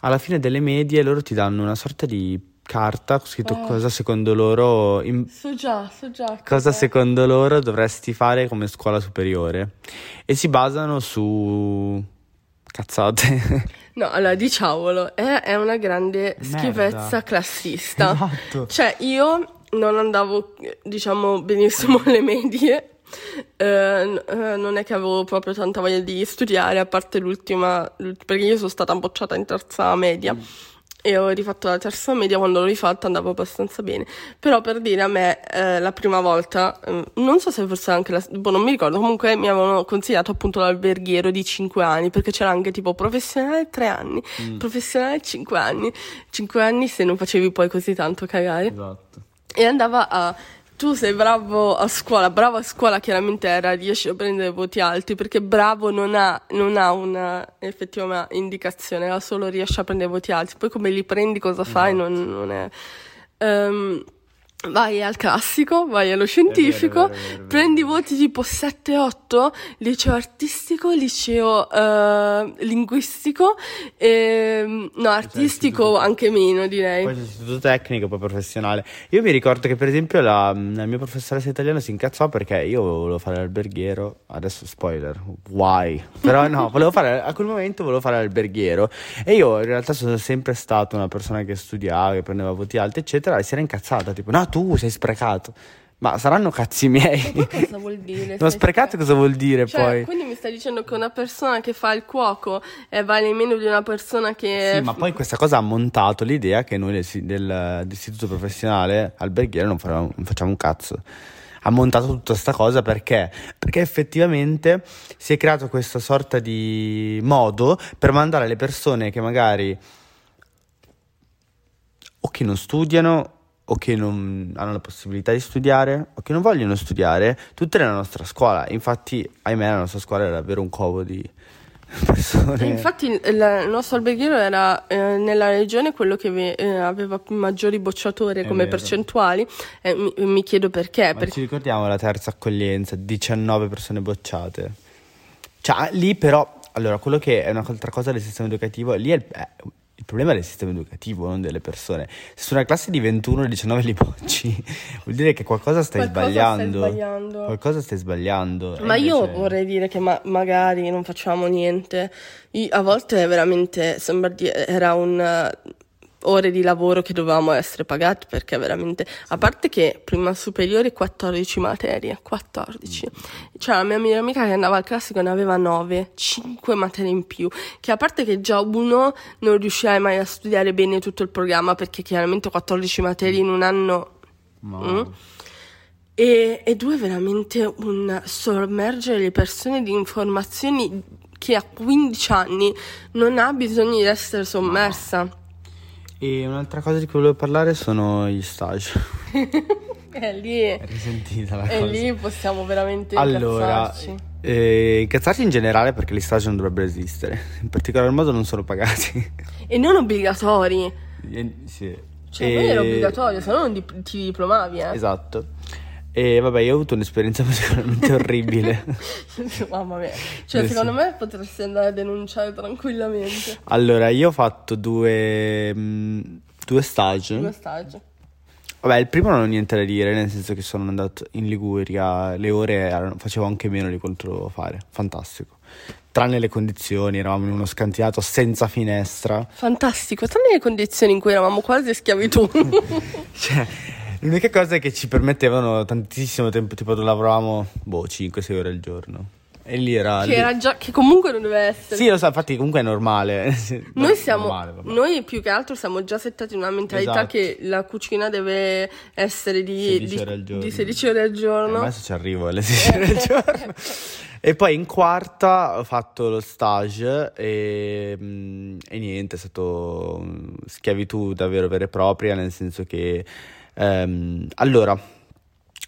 Speaker 2: alla fine delle medie, loro ti danno una sorta di carta con scritto eh. cosa secondo loro. In...
Speaker 1: So già, so già.
Speaker 2: Cosa secondo loro dovresti fare come scuola superiore. E si basano su. cazzate.
Speaker 1: No, allora diciamolo, è, è una grande Merda. schifezza classista.
Speaker 2: Esatto.
Speaker 1: Cioè, io non andavo, diciamo, benissimo alle medie. Eh, eh, non è che avevo proprio tanta voglia di studiare, a parte l'ultima, perché io sono stata bocciata in terza media mm. e ho rifatto la terza media, quando l'ho rifatta andavo abbastanza bene. Però per dire a me, eh, la prima volta, eh, non so se fosse anche la, boh, non mi ricordo, comunque mi avevano consigliato appunto l'alberghiero di 5 anni, perché c'era anche tipo professionale 3 anni, mm. professionale 5 anni, 5 anni se non facevi poi così tanto cagare.
Speaker 2: Esatto
Speaker 1: e andava a tu sei bravo a scuola, bravo a scuola chiaramente era, riesci a prendere voti alti perché bravo non ha, non ha una effettiva indicazione, ha solo riesce a prendere voti alti, poi come li prendi cosa fai? Esatto. non, non è... Um, vai al classico, vai allo scientifico, vero, vero, vero, prendi voti tipo 7-8, liceo artistico, liceo uh, linguistico, e, ehm, no, artistico anche meno direi.
Speaker 2: Poi istituto tecnico, poi professionale. Io mi ricordo che per esempio la, la mia professoressa italiana si incazzò perché io volevo fare l'alberghiero, adesso spoiler, why? Però no, volevo fare, a quel momento volevo fare l'alberghiero e io in realtà sono sempre stato una persona che studiava, che prendeva voti alti eccetera e si era incazzata, tipo no tu sei sprecato. Ma saranno cazzi miei.
Speaker 1: Ma cosa vuol dire?
Speaker 2: Ma sprecato cosa vuol dire
Speaker 1: cioè,
Speaker 2: poi?
Speaker 1: Quindi mi stai dicendo che una persona che fa il cuoco eh, vale meno di una persona che...
Speaker 2: Sì, ma poi questa cosa ha montato l'idea che noi del, dell'istituto professionale alberghiero non, non facciamo un cazzo. ha montato tutta questa cosa perché? Perché effettivamente si è creato questa sorta di modo per mandare le persone che magari o che non studiano o che non hanno la possibilità di studiare o che non vogliono studiare, tutte nella nostra scuola. Infatti, ahimè, la nostra scuola era davvero un covo di persone.
Speaker 1: Infatti, il nostro alberghiero era eh, nella regione quello che ve- eh, aveva maggiori bocciature
Speaker 2: È
Speaker 1: come
Speaker 2: vero.
Speaker 1: percentuali. E mi, mi chiedo perché.
Speaker 2: Ma
Speaker 1: perché
Speaker 2: ci ricordiamo la terza accoglienza, 19 persone bocciate. Cioè, lì però, allora, quello che è un'altra cosa del sistema educativo, lì è il, problema è del sistema educativo, non delle persone. Se su una classe di 21 e 19 li bocci, vuol dire che qualcosa stai
Speaker 1: Qualcosa
Speaker 2: sbagliando.
Speaker 1: stai sbagliando.
Speaker 2: Qualcosa stai sbagliando.
Speaker 1: Ma io
Speaker 2: invece-
Speaker 1: vorrei dire che ma- magari non facciamo niente. Io- a volte veramente sembra di era un eh, ore di lavoro che dovevamo essere pagati perché veramente a parte che prima superiore 14 materie, 14. C'è la mia migliore amica che andava al classico ne aveva 9, 5 materie in più, che a parte che già uno non riuscirai mai a studiare bene tutto il programma perché chiaramente 14 materie in un anno
Speaker 2: Ma-
Speaker 1: Mm. e, e due, veramente un sommergere le persone di informazioni che a 15 anni non ha bisogno di essere sommersa.
Speaker 2: E un'altra cosa di cui volevo parlare sono gli stage.
Speaker 1: E lì,
Speaker 2: È risentita la
Speaker 1: e
Speaker 2: cosa.
Speaker 1: lì possiamo veramente
Speaker 2: Allora,
Speaker 1: incazzarci.
Speaker 2: eh, incazzarsi in generale perché gli stage non dovrebbero esistere. In particolar modo non sono pagati.
Speaker 1: E non obbligatori.
Speaker 2: Eh, sì.
Speaker 1: Cioè,
Speaker 2: E-
Speaker 1: non era obbligatorio, se no non ti diplomavi, eh.
Speaker 2: Esatto. E vabbè, io ho avuto un'esperienza particolarmente orribile.
Speaker 1: Mamma mia. Cioè,
Speaker 2: Eh,
Speaker 1: secondo
Speaker 2: sì.
Speaker 1: me potresti andare a denunciare tranquillamente.
Speaker 2: Allora, io ho fatto due, mh, due stage.
Speaker 1: Due stage.
Speaker 2: Vabbè, il primo non ho niente da dire, nel senso che sono andato in Liguria, le ore erano- facevo anche meno di quanto dovevo fare. Fantastico. Tranne le condizioni, eravamo in uno scantinato senza finestra.
Speaker 1: Fantastico, tranne le condizioni in cui eravamo quasi in schiavitù.
Speaker 2: Cioè, l'unica cosa è che ci permettevano tantissimo tempo, tipo lavoravamo, boh, 5-6 ore al giorno. E lì era...
Speaker 1: che,
Speaker 2: lì-
Speaker 1: era già, che comunque non deve essere.
Speaker 2: Sì, lo so, infatti comunque è normale.
Speaker 1: Noi siamo,
Speaker 2: Normale,
Speaker 1: noi più che altro siamo già settati in una mentalità
Speaker 2: Esatto.
Speaker 1: che la cucina deve essere di
Speaker 2: 16
Speaker 1: di-
Speaker 2: ore al giorno.
Speaker 1: di 16 ore al
Speaker 2: Eh,
Speaker 1: giorno.
Speaker 2: ma adesso ci arrivo alle 16 ore al giorno. E poi in quarta ho fatto lo stage e, mm, e niente, è stato mm, schiavitù davvero vera e propria, nel senso che... ehm, allora,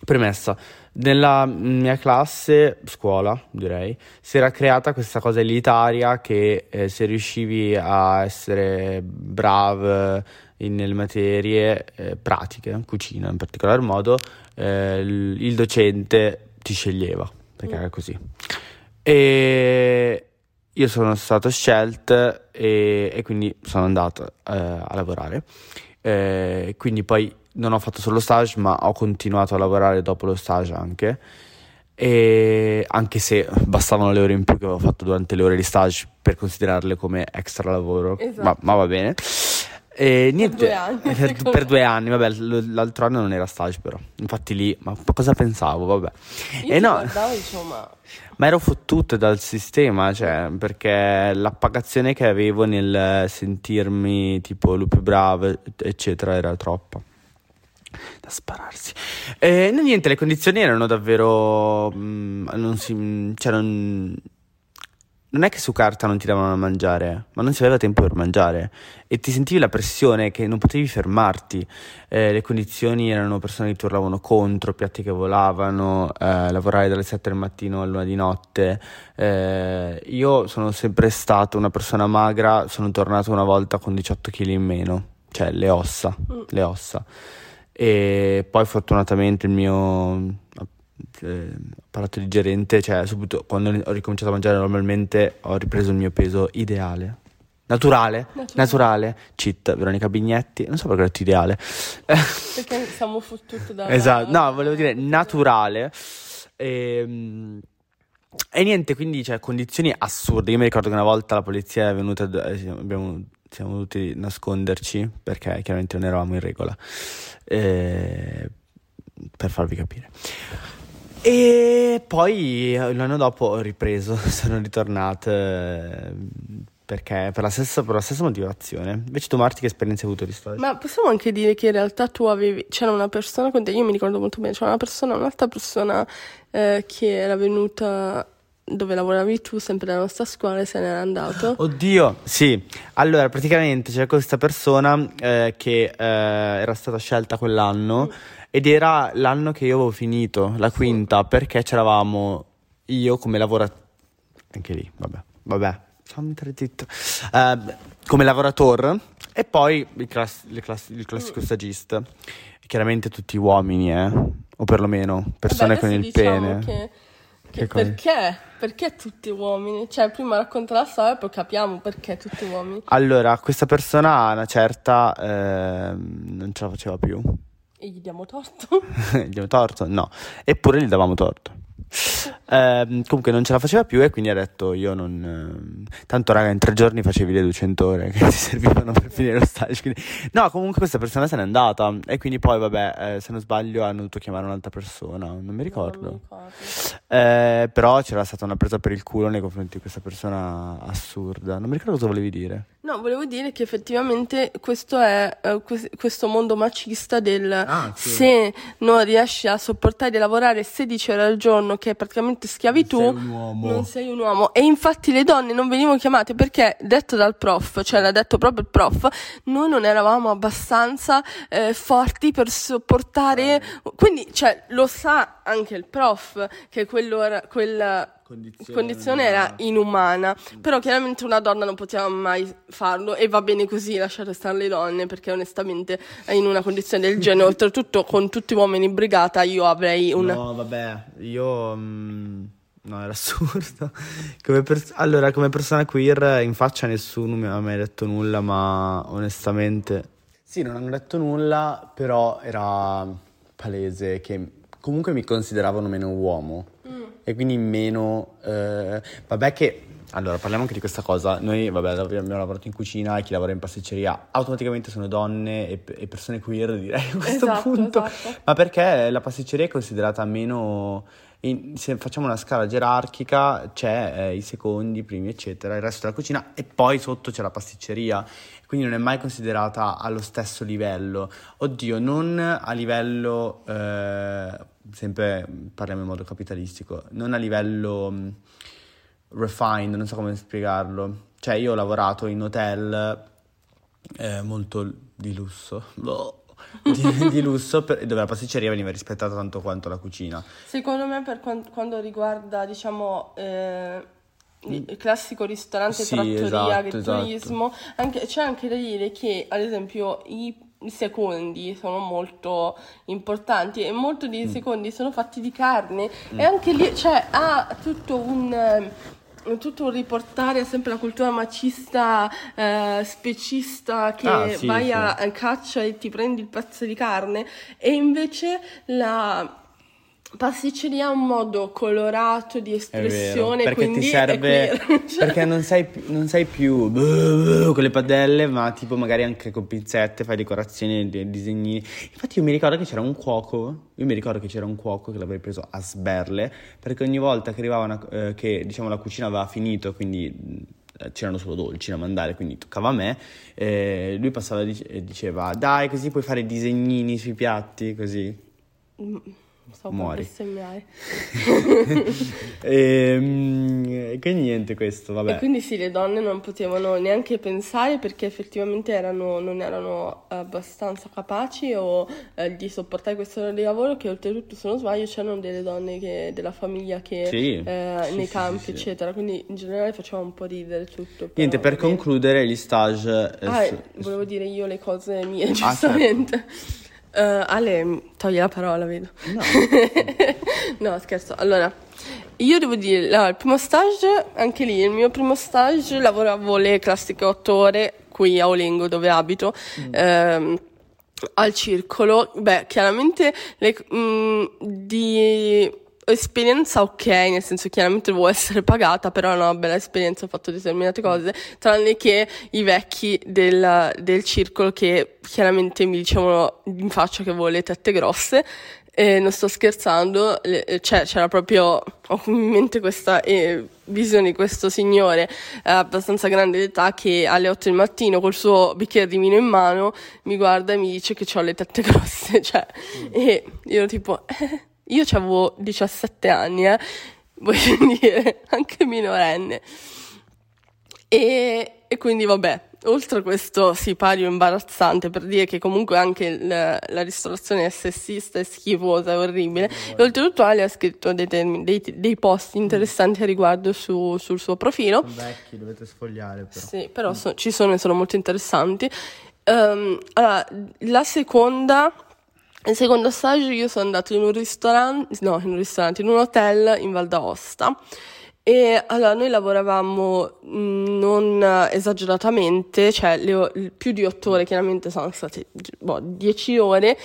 Speaker 2: premessa, nella mia classe, scuola direi, si era creata questa cosa elitaria che eh, se riuscivi a essere bravo nelle materie eh, pratiche, cucina in particolar modo, eh, il, il docente ti sceglieva, perché
Speaker 1: Mm.
Speaker 2: era così. E io sono stato scelto e, e quindi sono andato eh, a lavorare. Eh, quindi poi non ho fatto solo stage, ma ho continuato a lavorare dopo lo stage anche. E anche se bastavano le ore in più che avevo fatto durante le ore di stage per considerarle come extra lavoro,
Speaker 1: Esatto.
Speaker 2: ma, ma va bene. E niente,
Speaker 1: due anni,
Speaker 2: per, per due anni, vabbè, l'altro anno non era stage però, infatti lì, ma cosa pensavo, vabbè.
Speaker 1: Io
Speaker 2: E no,
Speaker 1: guardavo dicevo, ma
Speaker 2: ma ero fottuto dal sistema, cioè, perché l'appagazione che avevo nel sentirmi tipo lui più bravo, eccetera, era troppa. Da spararsi. E no, niente, le condizioni erano davvero. mm, non si. Cioè, non. Non è che su carta non ti davano da mangiare, ma non si aveva tempo per mangiare e ti sentivi la pressione che non potevi fermarti. Eh, le condizioni erano persone che ti urlavano contro, piatti che volavano, eh, lavorare dalle 7 del mattino all'una di notte. Eh, io sono sempre stato una persona magra, sono tornato una volta con 18 kg in meno, cioè le ossa,
Speaker 1: Mm.
Speaker 2: le ossa. E poi fortunatamente il mio eh, apparato digerente, cioè subito quando ho ricominciato a mangiare normalmente ho ripreso il mio peso ideale. Naturale,
Speaker 1: Naturale.
Speaker 2: naturale, cheat, Veronica Bignetti, non so perché ho detto ideale.
Speaker 1: perché siamo fottuti da...
Speaker 2: Esatto, no, volevo dire naturale. Ehm, E, niente, quindi c'è condizioni assurde. Io mi ricordo che una volta la polizia è venuta, eh, abbiamo- siamo dovuti nasconderci perché chiaramente non eravamo in regola. Eh, per farvi capire. E poi eh, l'anno dopo ho ripreso, sono ritornato eh, perché per la stessa, per la stessa motivazione. Invece tu Marti che esperienza hai avuto di stage?
Speaker 1: Ma possiamo anche dire che in realtà tu avevi, c'era una persona con te, io mi ricordo molto bene, c'era una persona, un'altra persona eh, che era venuta dove lavoravi tu, sempre nella nostra scuola, e se n'era andato.
Speaker 2: Oddio, sì. Allora, praticamente c'era questa persona eh, che eh, era stata scelta quell'anno ed era l'anno che io avevo finito, la quinta, perché c'eravamo io come lavoratore. Anche lì, vabbè, vabbè. Uh, come lavoratore e poi il, class- il, class- il classico stagista. Chiaramente tutti uomini, eh? O perlomeno persone
Speaker 1: vabbè,
Speaker 2: con il
Speaker 1: diciamo
Speaker 2: pene.
Speaker 1: Che, che perché? Perché tutti uomini? Cioè, prima racconta la storia e poi capiamo perché tutti uomini.
Speaker 2: Allora, questa persona, una certa, eh, non ce la faceva più.
Speaker 1: E gli diamo torto?
Speaker 2: gli diamo torto? No. Eppure gli davamo torto. Eh, comunque non ce la faceva più e quindi ha detto io non... Eh, tanto raga in tre giorni facevi le 200 ore che ti servivano per finire lo stage. Quindi... No, comunque questa persona se n'è andata e quindi poi vabbè, eh, se non sbaglio hanno dovuto chiamare un'altra persona, non mi ricordo. Non mi ricordo. Eh, però c'era stata una presa per il culo nei confronti di questa persona assurda. Non mi ricordo cosa volevi dire.
Speaker 1: No, volevo dire che effettivamente questo è uh, questo mondo macista del ah, sì. se non riesci a sopportare di lavorare 16 ore al giorno, che è praticamente schiavitù,
Speaker 2: non sei un uomo.
Speaker 1: Non sei un uomo. E infatti le donne non venivano chiamate perché, detto dal prof, cioè l'ha detto proprio il prof, noi non eravamo abbastanza eh, forti per sopportare. Quindi, cioè, lo sa anche il prof che quello era, quella condizione, condizione era inumana, però chiaramente una donna non poteva mai farlo e va bene così lasciare stare le donne perché onestamente in una condizione del genere, oltretutto con tutti gli uomini in brigata, io avrei un...
Speaker 2: No, vabbè, io... Mm, no, era assurdo. Come pers- allora, come persona queer in faccia nessuno mi ha mai detto nulla, ma onestamente... Sì, non hanno detto nulla, però era palese che comunque mi consideravano meno uomo e quindi meno... Eh, vabbè che... Allora, parliamo anche di questa cosa. Noi, vabbè, abbiamo lavorato in cucina e chi lavora in pasticceria automaticamente sono donne e, e persone queer, direi a questo
Speaker 1: esatto,
Speaker 2: punto.
Speaker 1: Esatto.
Speaker 2: Ma perché la pasticceria è considerata meno... In, se facciamo una scala gerarchica c'è eh, i secondi, i primi, eccetera, il resto della cucina e poi sotto c'è la pasticceria quindi non è mai considerata allo stesso livello. Oddio, non a livello eh, sempre parliamo in modo capitalistico, non a livello um, refined, non so come spiegarlo. Cioè io ho lavorato in hotel eh, molto di lusso, di, di, lusso per, dove la pasticceria veniva rispettata tanto quanto la cucina.
Speaker 1: Secondo me per quando, quando riguarda diciamo... Eh il classico ristorante, sì, trattoria, esatto, agriturismo, esatto. Anche, c'è anche da dire che ad esempio i i secondi sono molto importanti e molti dei mm. secondi sono fatti di carne mm. e anche lì cioè, ha tutto un tutto un riportare sempre la cultura macista eh, specista che ah, sì, vai sì. a caccia e ti prendi il pezzo di carne e invece la Pasticceria è un modo colorato di espressione,
Speaker 2: vero, perché
Speaker 1: ti
Speaker 2: serve perché non sei, non sei più con le padelle, ma tipo magari anche con pinzette fai decorazioni disegni. Infatti io mi ricordo che c'era un cuoco, io mi ricordo che c'era un cuoco che l'avrei preso a sberle, perché ogni volta che arrivava una, eh, che diciamo la cucina aveva finito, quindi eh, c'erano solo dolci da mandare, quindi toccava a me. Eh, lui passava e diceva: Dai, così puoi fare disegnini sui piatti, così.
Speaker 1: Mm. Stavo muori. bestemmiare.
Speaker 2: Ehm, e, quindi niente questo, vabbè.
Speaker 1: E quindi sì, le donne non potevano neanche pensare perché effettivamente erano, non erano abbastanza capaci o eh, di sopportare questo lavoro che oltretutto se non sbaglio c'erano delle donne che, della famiglia che
Speaker 2: sì,
Speaker 1: eh,
Speaker 2: sì,
Speaker 1: nei
Speaker 2: sì,
Speaker 1: campi eccetera, quindi in generale faceva un po' ridere tutto.
Speaker 2: Niente, per concludere gli stage...
Speaker 1: Eh, ah, su... volevo dire io le cose mie, ah, giustamente. Certo. Uh, Ale, togli la parola, vedo.
Speaker 2: No.
Speaker 1: no, scherzo. Allora, io devo dire, no, il primo stage, anche lì, il mio primo stage lavoravo le classiche otto ore qui a Olengo, dove abito. Mm. Ehm, al circolo, beh, chiaramente le, mh, mm, di esperienza ok, nel senso chiaramente devo essere pagata, però è una bella esperienza, ho fatto determinate cose, tranne che i vecchi del, del circolo che chiaramente mi dicevano in faccia che avevo le tette grosse, e non sto scherzando, le, cioè, c'era proprio, ho in mente questa eh, visione di questo signore eh, abbastanza grande d'età che alle 8 del mattino col suo bicchiere di vino in mano mi guarda e mi dice che ho le tette grosse, cioè, mm. e io tipo... Eh, io avevo 17 anni, eh, voglio dire, anche minorenne. E, e quindi vabbè, oltre a questo sipario imbarazzante per dire che comunque anche la, la ristorazione è sessista, è schifosa, è orribile, e oltretutto Ali ha scritto dei, termini, dei, dei post interessanti a riguardo su, sul suo profilo.
Speaker 2: Sono vecchi, dovete sfogliare però.
Speaker 1: Sì, però so, ci sono e sono molto interessanti. Um, allora, la seconda il secondo stage io sono andato in un ristorante, no, in un ristorante, in un hotel in Val d'Aosta. E allora noi lavoravamo mm, non esageratamente, cioè le, più di otto ore, chiaramente sono state boh, dieci ore.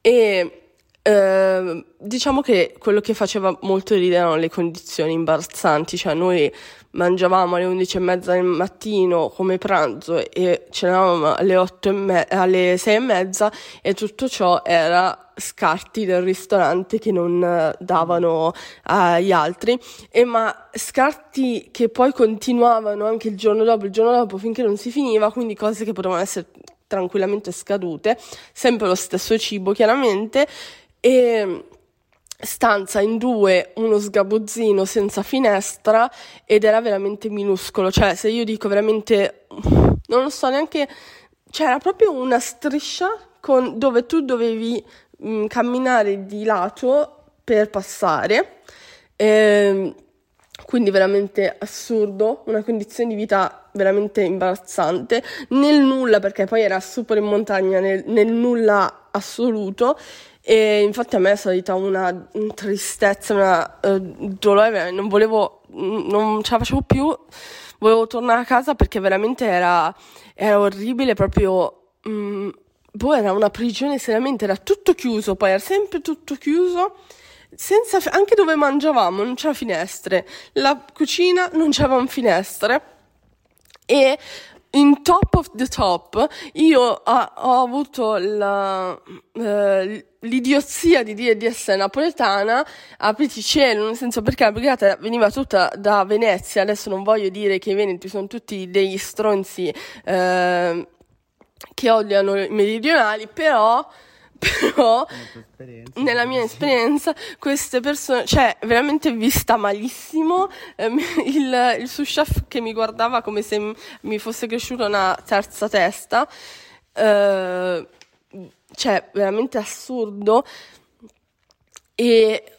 Speaker 1: E eh, diciamo che quello che faceva molto ridere erano le condizioni imbarazzanti, cioè noi mangiavamo alle 11 e mezza del mattino come pranzo e cenavamo alle, 8 e me- alle 6 e mezza e tutto ciò era scarti del ristorante che non davano agli altri. E ma scarti che poi continuavano anche il giorno dopo il giorno dopo finché non si finiva quindi cose che potevano essere tranquillamente scadute. Sempre lo stesso cibo chiaramente. E stanza in due, uno sgabuzzino senza finestra ed era veramente minuscolo, cioè se io dico veramente, non lo so neanche, c'era proprio una striscia con, dove tu dovevi mh, mm, camminare di lato per passare, ehm, quindi veramente assurdo, una condizione di vita veramente imbarazzante, nel nulla perché poi era super in montagna, nel, nel nulla assoluto. E infatti a me è salita una tristezza, una uh, dolore, non volevo, non ce la facevo più, volevo tornare a casa perché veramente era, era orribile, proprio, um, boh, era una prigione seriamente, era tutto chiuso, poi era sempre tutto chiuso, senza, anche dove mangiavamo non c'era finestre, la cucina non c'erano finestre. E in top of the top io ho, ho avuto la, eh, l'idiozia di dire di essere napoletana apriti cielo nel senso perché la brigata veniva tutta da Venezia adesso non voglio dire che i veneti sono tutti degli stronzi eh, che odiano i meridionali però però nella mia esperienza queste persone, cioè veramente vista malissimo, eh, il, il sous chef che mi guardava come se mi fosse cresciuta una terza testa, eh, cioè veramente assurdo. E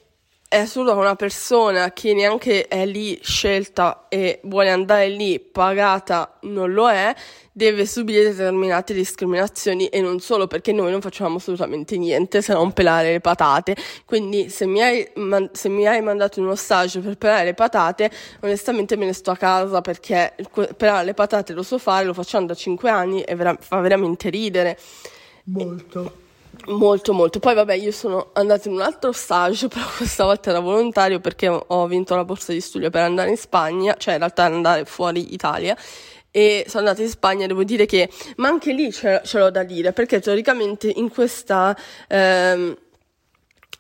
Speaker 1: è che una persona che neanche è lì scelta e vuole andare lì pagata non lo è, deve subire determinate discriminazioni e non solo perché noi non facciamo assolutamente niente se non pelare le patate. Quindi se mi hai, man- se mi hai mandato in uno stage per pelare le patate, onestamente me ne sto a casa perché pelare le patate lo so fare, lo facciamo da 5 anni e vera- fa veramente ridere.
Speaker 2: Molto.
Speaker 1: Molto, molto. Poi, vabbè, io sono andata in un altro stage, però questa volta era volontario perché ho vinto la borsa di studio per andare in Spagna, cioè in realtà andare fuori Italia. E sono andata in Spagna, devo dire che, ma anche lì ce, l'ho da dire, perché teoricamente in questa, ehm,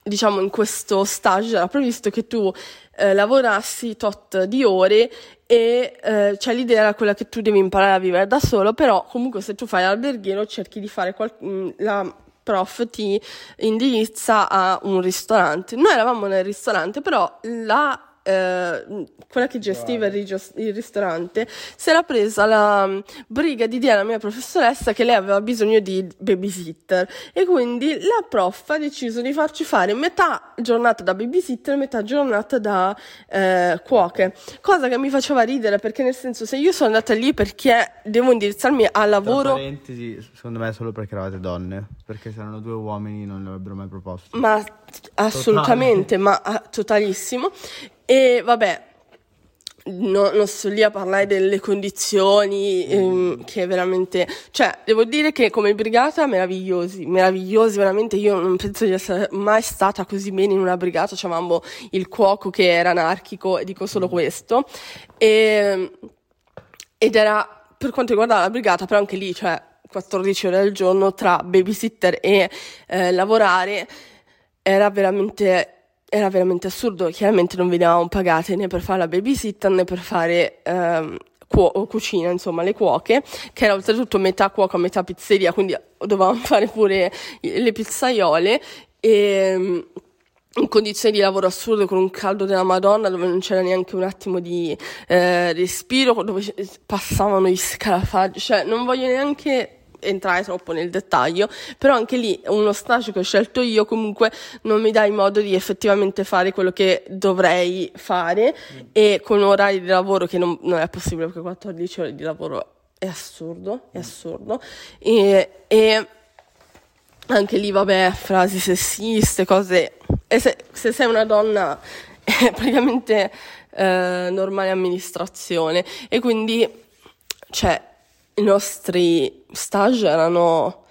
Speaker 1: diciamo, in questo stage era previsto che tu eh, lavorassi tot di ore e eh, cioè l'idea era quella che tu devi imparare a vivere da solo, però comunque se tu fai l'alberghiero cerchi di fare qual- mm, la prof ti indirizza a un ristorante. Noi eravamo nel ristorante, però la eh, quella che gestiva il, rigio- il, ristorante si era presa la um, briga di dire alla mia professoressa che lei aveva bisogno di babysitter e quindi la prof ha deciso di farci fare metà giornata da babysitter e metà giornata da eh, cuoche, cosa che mi faceva ridere perché nel senso se io sono andata lì perché devo indirizzarmi al lavoro... Tra
Speaker 2: parentesi, secondo me è solo perché eravate donne, perché se erano due uomini non l'avrebbero mai proposto.
Speaker 1: Ma assolutamente, Totale. ma ah, totalissimo. E vabbè, no, non sto lì a parlare delle condizioni ehm, che veramente, cioè devo dire che come brigata meravigliosi, meravigliosi veramente, io non penso di essere mai stata così bene in una brigata, c'avevamo il cuoco che era anarchico e dico solo questo. E, ed era per quanto riguarda la brigata, però anche lì, cioè 14 ore al giorno tra babysitter e eh, lavorare era veramente era veramente assurdo. Chiaramente non venivamo pagate né per fare la babysitter né per fare ehm, cuo- cucina, insomma, le cuoche, che era oltretutto metà cuoca, metà pizzeria, quindi dovevamo fare pure le pizzaiole. E, ehm, in condizioni di lavoro assurde con un caldo della Madonna dove non c'era neanche un attimo di eh, respiro, dove passavano gli scarafaggi, cioè non voglio neanche entrare troppo nel dettaglio, però anche lì uno stage che ho scelto io comunque non mi dà il modo di effettivamente fare quello che dovrei fare mm. e con orari di lavoro che non, non, è possibile perché 14 ore di lavoro è assurdo, è assurdo e, e anche lì vabbè frasi sessiste, cose e se, se sei una donna è praticamente eh, normale amministrazione e quindi cioè i nostri stage erano...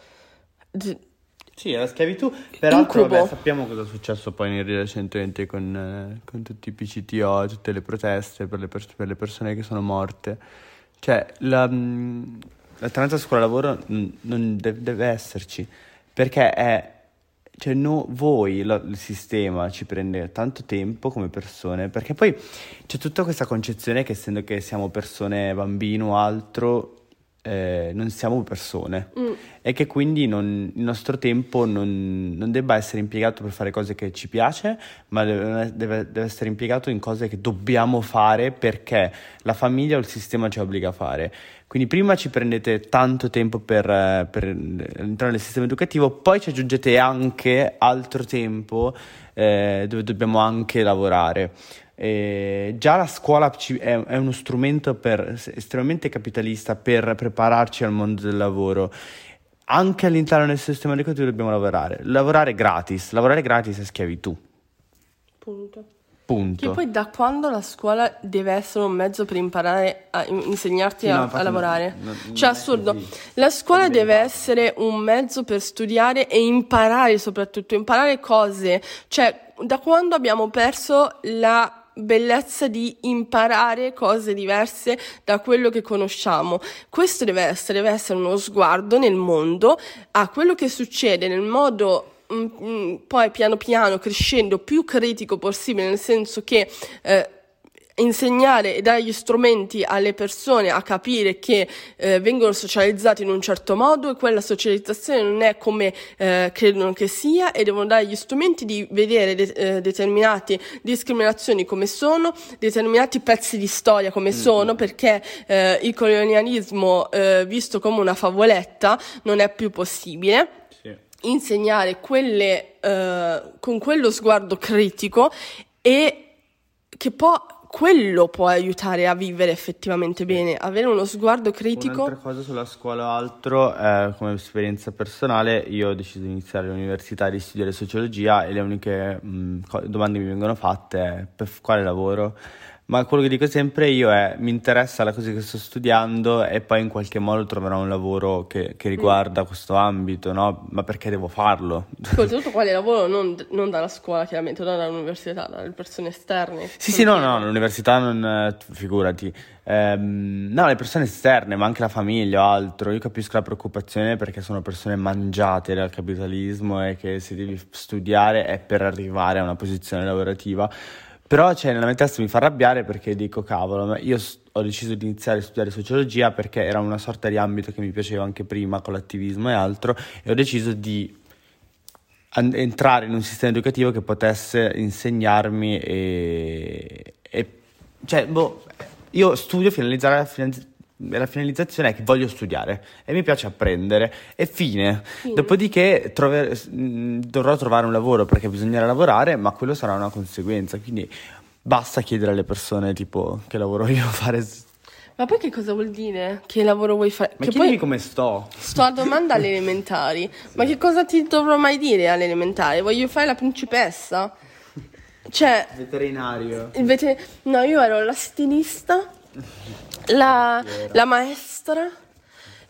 Speaker 2: Sì, era schiavitù, peraltro vabbè, sappiamo cosa è successo poi recentemente con, eh, con, tutti i PCTO, tutte le proteste per le, pers- per le persone che sono morte. Cioè, la, l'alternanza scuola-lavoro non deve, deve esserci, perché è cioè no, voi, lo, il sistema ci prende tanto tempo come persone, perché poi c'è tutta questa concezione che essendo che siamo persone, bambino o altro, eh, non siamo persone mm. e che quindi non, il nostro tempo non, non, debba essere impiegato per fare cose che ci piace, ma deve, deve, deve, essere impiegato in cose che dobbiamo fare perché la famiglia o il sistema ci obbliga a fare. Quindi prima ci prendete tanto tempo per, per entrare nel sistema educativo, poi ci aggiungete anche altro tempo eh, dove dobbiamo anche lavorare. Eh, già la scuola è, è, uno strumento per, estremamente capitalista per prepararci al mondo del lavoro. Anche all'interno del sistema educativo dobbiamo lavorare. Lavorare gratis, lavorare gratis è schiavitù.
Speaker 1: Punto.
Speaker 2: Punto.
Speaker 1: Che poi da quando la scuola deve essere un mezzo per imparare a insegnarti sì, a, no, a, lavorare? Non, non cioè, assurdo. La scuola deve essere un mezzo per studiare e imparare soprattutto, imparare cose. Cioè, da quando abbiamo perso la bellezza di imparare cose diverse da quello che conosciamo. Questo deve essere, deve essere uno sguardo nel mondo a quello che succede nel modo mm, mm, poi piano piano crescendo più critico possibile, nel senso che eh, insegnare e dare gli strumenti alle persone a capire che eh, vengono socializzati in un certo modo e quella socializzazione non è come eh, credono che sia e devono dare gli strumenti di vedere de- eh, determinate discriminazioni come sono, determinati pezzi di storia come mm-hmm. sono, perché eh, il colonialismo eh, visto come una favoletta non è più possibile. Insegnare quelle con quello sguardo critico e che poi quello può aiutare a vivere effettivamente bene, avere uno sguardo critico.
Speaker 2: Un'altra cosa sulla scuola o altro, eh, come esperienza personale, io ho deciso di iniziare l'università e di studiare sociologia e le uniche mh, domande che mi vengono fatte è per quale lavoro ma quello che dico sempre io è mi interessa la cosa che sto studiando e poi in qualche modo troverò un lavoro che, che riguarda mm. questo ambito, no? Ma perché devo farlo?
Speaker 1: Soprattutto quale lavoro non, non, dalla scuola, chiaramente, non dall'università, dalle persone esterne.
Speaker 2: Sì, sì, no, no, l'università non, eh, figurati. Ehm, no, le persone esterne, ma anche la famiglia o altro. Io capisco la preoccupazione perché sono persone mangiate dal capitalismo e che se devi studiare è per arrivare a una posizione lavorativa però cioè, nella mia testa mi fa arrabbiare perché dico, cavolo, io ho deciso di iniziare a studiare sociologia perché era una sorta di ambito che mi piaceva anche prima con l'attivismo e altro e ho deciso di an- entrare in un sistema educativo che potesse insegnarmi e... e cioè, boh, io studio finalizzare finanza la finalizzazione è che voglio studiare e mi piace apprendere e fine. fine. Dopodiché trover- dovrò trovare un lavoro perché bisognerà lavorare, ma quello sarà una conseguenza. Quindi basta chiedere alle persone tipo che lavoro io fare.
Speaker 1: Ma poi che cosa vuol dire? Che lavoro vuoi fare?
Speaker 2: Ma
Speaker 1: che
Speaker 2: poi come sto.
Speaker 1: Sto a domanda alle elementari. sì. Ma che cosa ti dovrò mai dire alle elementari? Voglio fare la principessa? Cioè,
Speaker 2: Veterinario.
Speaker 1: il vete- no, io ero la stilista, la, la maestra.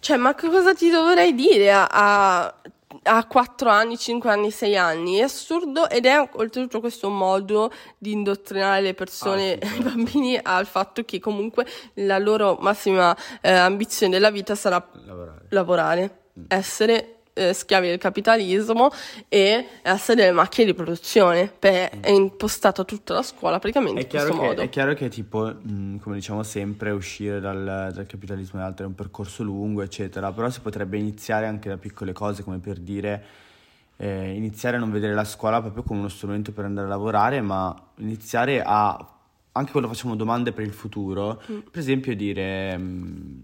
Speaker 1: Cioè, ma che cosa ti dovrei dire a, a, a 4 anni, 5 anni, 6 anni? È assurdo ed è oltretutto questo modo di indottrinare le persone,
Speaker 2: Ah, sì,
Speaker 1: i bambini, al fatto che comunque la loro massima eh, ambizione della vita sarà
Speaker 2: Lavorare.
Speaker 1: lavorare, essere eh, schiavi del capitalismo e essere delle macchine di produzione. Perché è impostata tutta la scuola praticamente
Speaker 2: È
Speaker 1: in questo
Speaker 2: che,
Speaker 1: modo.
Speaker 2: è chiaro che tipo, mh, come diciamo sempre, uscire dal, dal capitalismo e altro è un percorso lungo, eccetera, però si potrebbe iniziare anche da piccole cose, come per dire, eh, iniziare a non vedere la scuola proprio come uno strumento per andare a lavorare, ma iniziare a, anche quando facciamo domande per il futuro,
Speaker 1: Mm.
Speaker 2: per esempio dire... mh,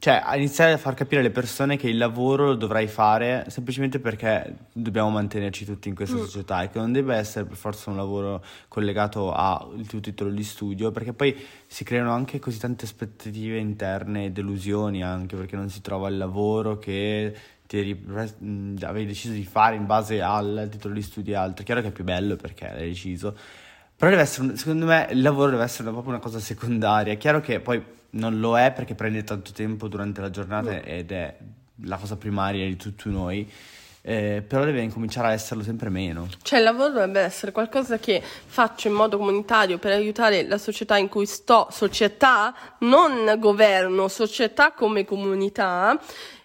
Speaker 2: cioè, a iniziare a far capire alle persone che il lavoro lo dovrai fare semplicemente perché dobbiamo mantenerci tutti in questa società e che non deve essere per forza un lavoro collegato al tuo titolo di studio, perché poi si creano anche così tante aspettative interne e delusioni anche perché non si trova il lavoro che avevi deciso di fare in base al titolo di studio e altro. Chiaro che è più bello perché l'hai deciso, però deve essere, secondo me il lavoro deve essere proprio una cosa secondaria. È chiaro che poi non lo è perché prende tanto tempo durante la giornata ed è la cosa primaria di tutti noi, eh, però deve incominciare a esserlo sempre meno.
Speaker 1: Cioè, il lavoro dovrebbe essere qualcosa che faccio in modo comunitario per aiutare la società in cui sto, società, non governo, società come comunità.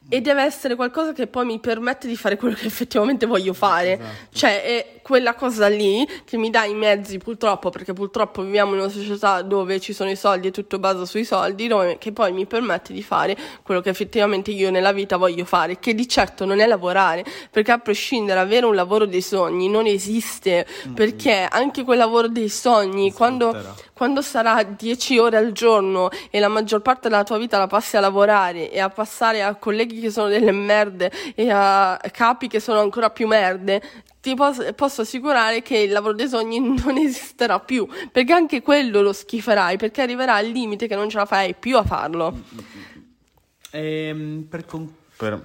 Speaker 1: E deve essere qualcosa che poi mi permette di fare quello che effettivamente voglio fare.
Speaker 2: Esatto.
Speaker 1: Cioè, quella cosa lì che mi dà i mezzi, purtroppo, perché purtroppo viviamo in una società dove ci sono i soldi e tutto basa sui soldi, dove- che poi mi permette di fare quello che effettivamente io nella vita voglio fare, che di certo non è lavorare, perché a prescindere avere un lavoro dei sogni non esiste, perché anche quel lavoro dei sogni, quando, quando sarà 10 ore al giorno e la maggior parte della tua vita la passi a lavorare e a passare a colleghi che sono delle merde e a capi che sono ancora più merde, ti pos- posso assicurare che il lavoro dei sogni non esisterà più, perché anche quello lo schiferai, perché arriverà al limite che non ce la fai più a farlo.
Speaker 2: Ehm, per, con- per,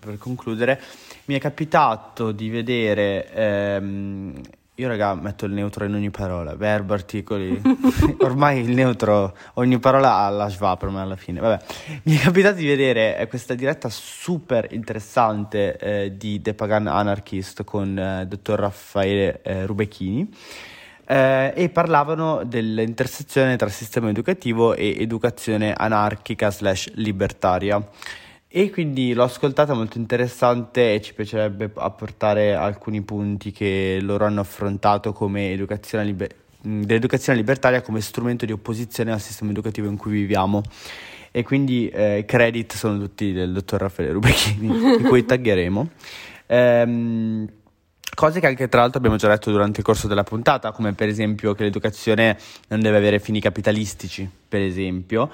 Speaker 2: per concludere, mi è capitato di vedere. ehm, io, raga, metto il neutro in ogni parola, verbo, articoli. Ormai il neutro, ogni parola ha la schwa per me alla fine. Vabbè, mi è capitato di vedere eh, questa diretta super interessante eh, di The Pagan Anarchist con il dottor Raffaele eh, Rubecchini. Eh, e parlavano dell'intersezione tra sistema educativo e educazione anarchica slash libertaria. E quindi l'ho ascoltata molto interessante e ci piacerebbe apportare alcuni punti che loro hanno affrontato come educazione, liber- dell'educazione libertaria come strumento di opposizione al sistema educativo in cui viviamo. E quindi eh, credit sono tutti del dottor Raffaele Rubecchini, di cui taggheremo. Ehm, Cose che anche tra l'altro abbiamo già detto durante il corso della puntata, come per esempio che l'educazione non deve avere fini capitalistici, per esempio.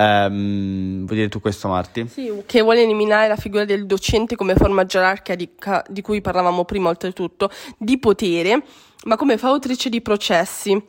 Speaker 2: Ehm, vuoi dire tu questo, Marti?
Speaker 1: Sì, che vuole eliminare la figura del docente come forma gerarchica di, ca- di cui parlavamo prima, oltretutto, di potere, ma come fautrice di processi.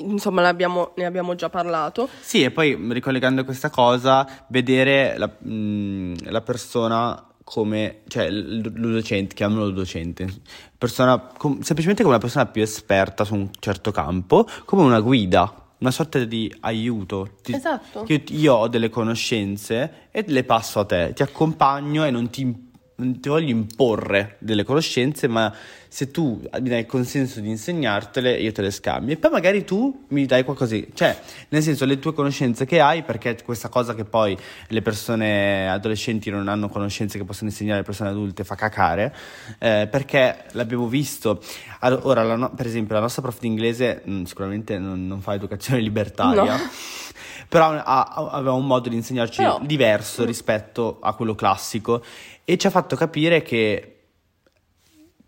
Speaker 1: Insomma, l'abbiamo- ne abbiamo già parlato.
Speaker 2: Sì, e poi ricollegando questa cosa, vedere la, mh, la persona come, cioè docente, chiamiamolo docente, persona, com- semplicemente come una persona più esperta su un certo campo, come una guida, una sorta di aiuto. Ti-
Speaker 1: Esatto.
Speaker 2: Io, io ho delle conoscenze e le passo a te, ti accompagno e non ti, non ti voglio imporre delle conoscenze, ma se tu mi dai il consenso di insegnartele, io te le scambio. E poi magari tu mi dai qualcosa. Cioè, nel senso, le tue conoscenze che hai, perché questa cosa che poi le persone adolescenti non hanno conoscenze che possono insegnare alle persone adulte fa cacare, eh, perché l'abbiamo visto. Allora, no- per esempio, la nostra prof di inglese mh, sicuramente non, non fa educazione libertaria.
Speaker 1: No.
Speaker 2: Però ha- aveva un modo di insegnarci
Speaker 1: Però-
Speaker 2: diverso rispetto a quello classico e ci ha fatto capire che,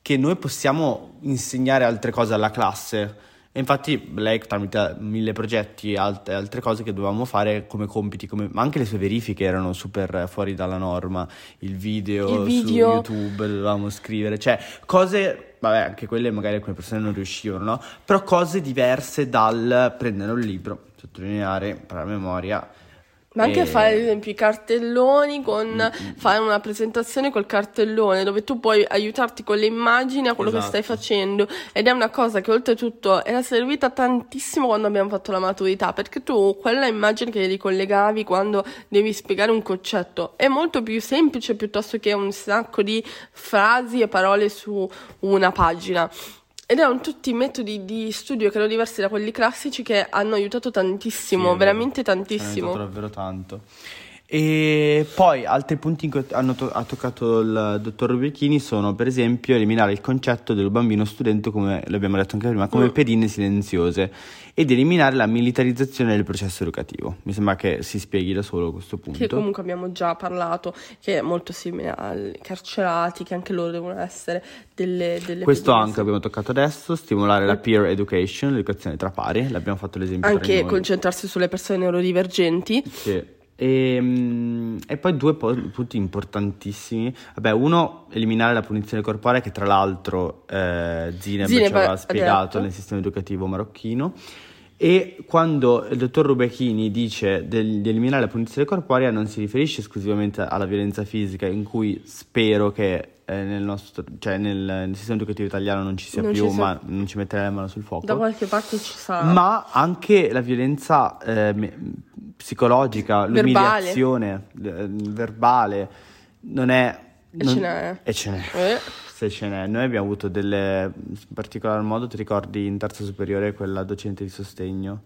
Speaker 2: che noi possiamo insegnare altre cose alla classe. E infatti lei tramite mille progetti e alt- altre cose che dovevamo fare come compiti, come- ma anche le sue verifiche erano super fuori dalla norma, il video,
Speaker 1: Il video.
Speaker 2: su YouTube dovevamo scrivere, cioè cose, vabbè anche quelle magari alcune persone non riuscivano, no? Però cose diverse dal prendere un libro, sottolineare, imparare a memoria,
Speaker 1: Ma anche
Speaker 2: E-
Speaker 1: fare ad esempio i cartelloni con
Speaker 2: Mm-mm.
Speaker 1: fare una presentazione col cartellone dove tu puoi aiutarti con le immagini a quello che
Speaker 2: Esatto.
Speaker 1: stai facendo ed è una cosa che oltretutto era servita tantissimo quando abbiamo fatto la maturità perché tu quella immagine che ricollegavi quando devi spiegare un concetto è molto più semplice piuttosto che un sacco di frasi e parole su una pagina. Ed erano tutti metodi di studio che erano diversi da quelli classici che hanno aiutato tantissimo,
Speaker 2: Sì,
Speaker 1: veramente
Speaker 2: Ci hanno
Speaker 1: tantissimo.
Speaker 2: aiutato davvero tanto. E poi altri punti in cui hanno to- ha toccato il dottor Rubecchini sono per esempio eliminare il concetto del bambino studente, come l'abbiamo detto anche prima, come
Speaker 1: Mm.
Speaker 2: pedine silenziose ed eliminare la militarizzazione del processo educativo. Mi sembra che si spieghi da solo questo punto.
Speaker 1: Che comunque abbiamo già parlato, che è molto simile ai carcerati, che anche loro devono essere delle, delle
Speaker 2: Questo
Speaker 1: pedine.
Speaker 2: anche abbiamo toccato adesso, stimolare la peer education, l'educazione tra pari, l'abbiamo fatto l'esempio
Speaker 1: Anche concentrarsi sulle persone neurodivergenti.
Speaker 2: Sì. E, mm, e poi due punti importantissimi. Vabbè, uno, eliminare la punizione corporea, che tra l'altro eh, Zineb ci
Speaker 1: Zineb
Speaker 2: aveva
Speaker 1: ha
Speaker 2: spiegato
Speaker 1: detto.
Speaker 2: nel sistema educativo marocchino. E quando il dottor Rubecchini dice del- di eliminare la punizione corporea, non si riferisce esclusivamente alla violenza fisica, in cui spero che eh, nel, nostro, cioè nel, nel sistema educativo italiano non ci sia
Speaker 1: Non
Speaker 2: più,
Speaker 1: ci sia-
Speaker 2: ma non ci metterei la mano sul fuoco
Speaker 1: Da qualche parte ci sarà.
Speaker 2: ma anche la violenza eh, psicologica,
Speaker 1: Verbale.
Speaker 2: l'umiliazione eh, verbale, non è...
Speaker 1: E
Speaker 2: non-
Speaker 1: ce n'è.
Speaker 2: E ce n'è.
Speaker 1: Eh,
Speaker 2: Se ce n'è. Noi abbiamo avuto delle... In particolar modo ti ricordi in terza superiore quella docente di sostegno?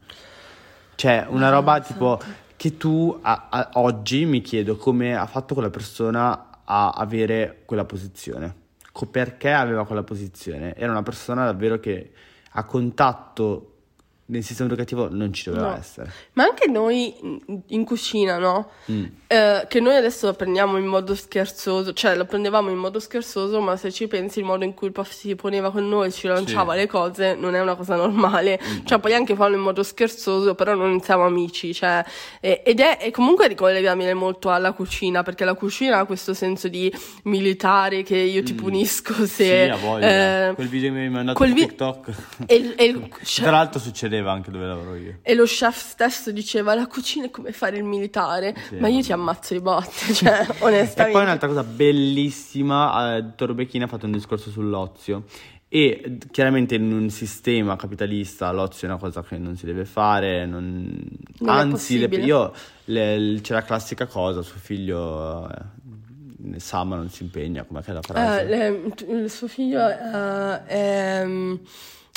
Speaker 2: Cioè, una roba tipo che tu a- a- oggi mi chiedo come ha fatto quella persona a avere quella posizione. Perché aveva quella posizione? Era una persona davvero che a contatto nel sistema educativo non ci doveva
Speaker 1: No.
Speaker 2: essere.
Speaker 1: Ma anche noi in- in cucina, no?
Speaker 2: Mm.
Speaker 1: Eh, che noi adesso lo prendiamo in modo scherzoso, cioè lo prendevamo in modo scherzoso, ma se ci pensi il modo in cui il prof si poneva con noi, ci lanciava
Speaker 2: Sì.
Speaker 1: le cose, non è una cosa normale. Cioè puoi anche farlo in modo scherzoso, però non siamo amici, cioè, eh, ed è, è comunque ricollegabile molto alla cucina, perché la cucina ha questo senso di militare che io ti
Speaker 2: Mm.
Speaker 1: punisco
Speaker 2: Sì,
Speaker 1: se...
Speaker 2: voglia.
Speaker 1: eh,
Speaker 2: Quel video che mi hai mandato
Speaker 1: quel
Speaker 2: su
Speaker 1: vi-
Speaker 2: TikTok.
Speaker 1: e, e
Speaker 2: Tra l'altro succedeva anche dove lavoro io.
Speaker 1: e lo chef stesso diceva la cucina è come fare il militare,
Speaker 2: Sì,
Speaker 1: ma io ti ammazzo i botte, cioè
Speaker 2: E
Speaker 1: onestamente.
Speaker 2: poi un'altra cosa bellissima, eh, Becchini ha fatto un discorso sull'ozio e chiaramente in un sistema capitalista l'ozio è una cosa che non si deve fare, non-
Speaker 1: Non
Speaker 2: anzi le- io le- c'è la classica cosa, suo figlio eh, ne sa ma non si impegna, come è la frase?
Speaker 1: Eh, le- il suo figlio eh, è, mm,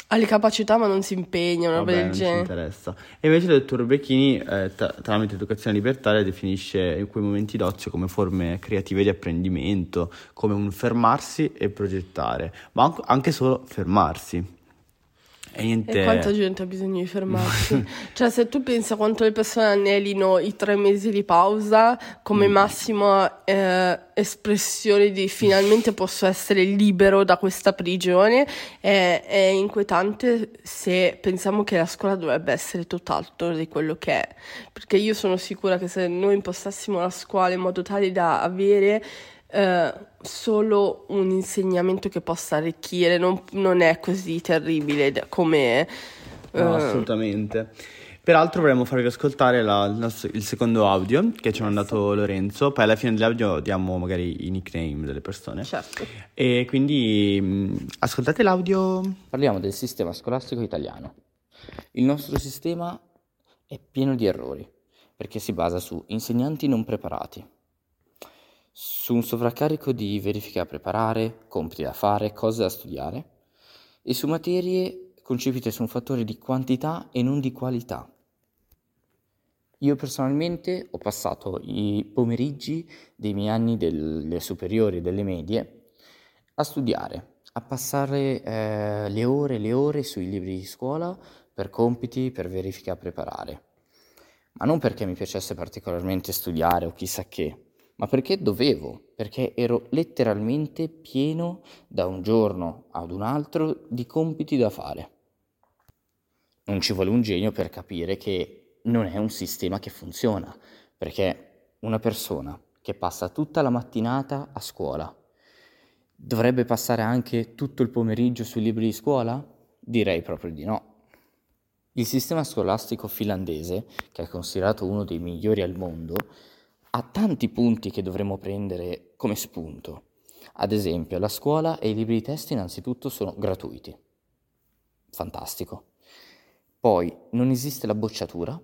Speaker 1: ha le capacità ma non si impegna, una roba del
Speaker 2: non ci
Speaker 1: genere.
Speaker 2: interessa. E invece il dottor Becchini, eh, tra- tramite educazione libertaria, definisce quei momenti d'ozio come forme creative di apprendimento, come un fermarsi e progettare, ma anche solo fermarsi. E niente.
Speaker 1: E quanta gente ha bisogno di fermarsi? cioè, se tu pensi a quanto le persone anelino i tre mesi di pausa come
Speaker 2: Mm.
Speaker 1: massima eh, espressione di finalmente posso essere libero da questa prigione, è, è inquietante se pensiamo che la scuola dovrebbe essere tutt'altro di quello che è. Perché io sono sicura che se noi impostassimo la scuola in modo tale da avere eh, solo un insegnamento che possa arricchire, non, non è così terribile come...
Speaker 2: No,
Speaker 1: eh,
Speaker 2: assolutamente. Peraltro vorremmo farvi ascoltare la- il, il secondo audio che ci ha mandato Lorenzo, poi alla fine dell'audio diamo magari i nickname delle persone.
Speaker 1: certo.
Speaker 2: E quindi mh, ascoltate l'audio.
Speaker 4: Parliamo del sistema scolastico italiano. Il nostro sistema è pieno di errori, perché si basa su insegnanti non preparati, su un sovraccarico di verifiche da preparare, compiti da fare, cose da studiare, e su materie concepite su un fattore di quantità e non di qualità. Io personalmente ho passato i pomeriggi dei miei anni delle superiori e delle medie a studiare, a passare eh, le ore e le ore sui libri di scuola per compiti, per verifiche a preparare. Ma non perché mi piacesse particolarmente studiare o chissà che, ma perché dovevo, perché ero letteralmente pieno da un giorno ad un altro di compiti da fare. Non ci vuole un genio per capire che non è un sistema che funziona, perché una persona che passa tutta la mattinata a scuola dovrebbe passare anche tutto il pomeriggio sui libri di scuola? Direi proprio di no. Il sistema scolastico finlandese, che è considerato uno dei migliori al mondo, ha tanti punti che dovremmo prendere come spunto. Ad esempio, la scuola e i libri di testo innanzitutto sono gratuiti. Fantastico. Poi non esiste la bocciatura,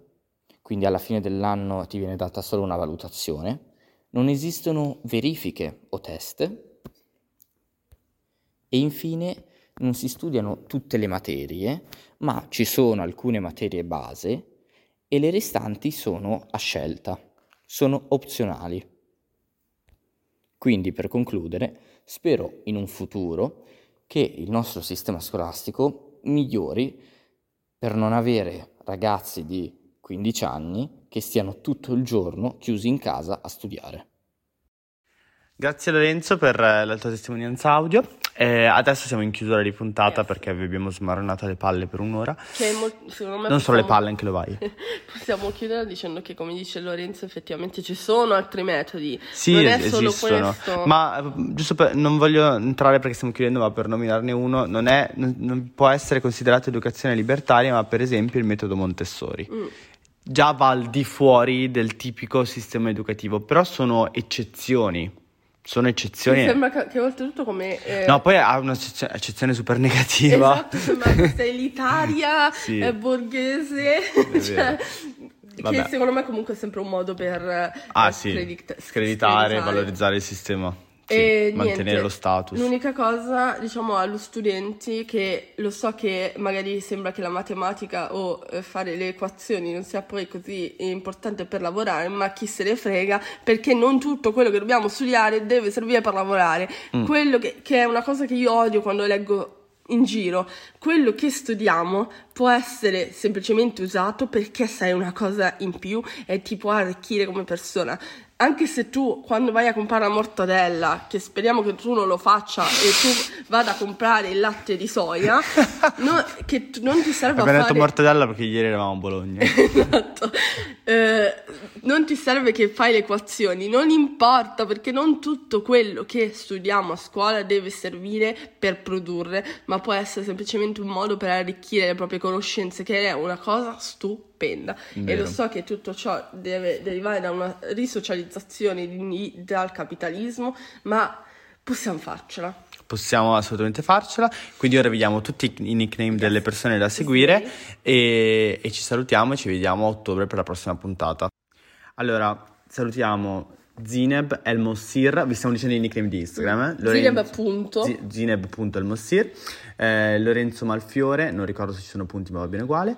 Speaker 4: quindi alla fine dell'anno ti viene data solo una valutazione. Non esistono verifiche o test. E infine non si studiano tutte le materie, ma ci sono alcune materie base e le restanti sono a scelta, sono opzionali. Quindi per concludere, spero in un futuro che il nostro sistema scolastico migliori per non avere ragazzi di 15 anni che stiano tutto il giorno chiusi in casa a studiare.
Speaker 2: Grazie Lorenzo per la tua testimonianza audio. Eh, adesso siamo in chiusura di puntata
Speaker 1: Yes.
Speaker 2: perché vi abbiamo smaronato le palle per un'ora.
Speaker 1: Mol-
Speaker 2: Non solo le
Speaker 1: possiamo-
Speaker 2: palle, anche le vai.
Speaker 1: Possiamo chiudere dicendo che, come dice Lorenzo, effettivamente ci sono altri metodi.
Speaker 2: Sì,
Speaker 1: non è
Speaker 2: es-
Speaker 1: solo
Speaker 2: esistono.
Speaker 1: questo.
Speaker 2: Ma eh, giusto per, non voglio entrare perché stiamo chiudendo, ma per nominarne uno, non, è, non, non può essere considerato educazione libertaria, ma per esempio il metodo Montessori.
Speaker 1: Mm.
Speaker 2: Già va al di fuori del tipico sistema educativo, però sono eccezioni. Sono
Speaker 1: Mi
Speaker 2: eccezioni.
Speaker 1: sembra che, che oltretutto come... eh,
Speaker 2: No, poi ha un'eccezione super negativa.
Speaker 1: Esatto, sembra che sei elitaria,
Speaker 2: Sì.
Speaker 1: è borghese, cioè, che secondo me comunque è sempre un modo per eh,
Speaker 2: Ah sì,
Speaker 1: scredit-
Speaker 2: screditare, valorizzare il sistema,
Speaker 1: E
Speaker 2: mantenere
Speaker 1: niente,
Speaker 2: lo status.
Speaker 1: L'unica cosa, diciamo, allo studenti che lo so che magari sembra che la matematica o eh, fare le equazioni non sia poi così importante per lavorare, ma chi se ne frega, perché non tutto quello che dobbiamo studiare deve servire per lavorare.
Speaker 2: Mm.
Speaker 1: Quello che, che è una cosa che io odio quando leggo in giro, quello che studiamo può essere semplicemente usato perché sai una cosa in più e ti può arricchire come persona. Anche se tu quando vai a comprare la mortadella, che speriamo che tu non lo faccia e tu vada a comprare il latte di soia, no- che non ti serve a
Speaker 2: Abbiamo detto
Speaker 1: fare...
Speaker 2: mortadella perché ieri eravamo a Bologna.
Speaker 1: Esatto. Eh, non ti serve che fai le equazioni, non importa perché non tutto quello che studiamo a scuola deve servire per produrre, ma può essere semplicemente un modo per arricchire le proprie conoscenze, che è una cosa stupenda. E
Speaker 2: Vero.
Speaker 1: lo so che tutto ciò deve derivare da una risocializzazione di- dal capitalismo, ma possiamo farcela.
Speaker 2: Possiamo assolutamente farcela. Quindi ora vediamo tutti i nickname delle persone da seguire e, e ci salutiamo e ci vediamo a ottobre per la prossima puntata. Allora, salutiamo Zineb El Mossir, vi stiamo dicendo i nickname di Instagram. eh?
Speaker 1: Zineb,
Speaker 2: Lorenzo-
Speaker 1: appunto.
Speaker 2: Zi- Zineb.elmossir, eh, Lorenzo Malfiore, non ricordo se ci sono punti ma va bene uguale.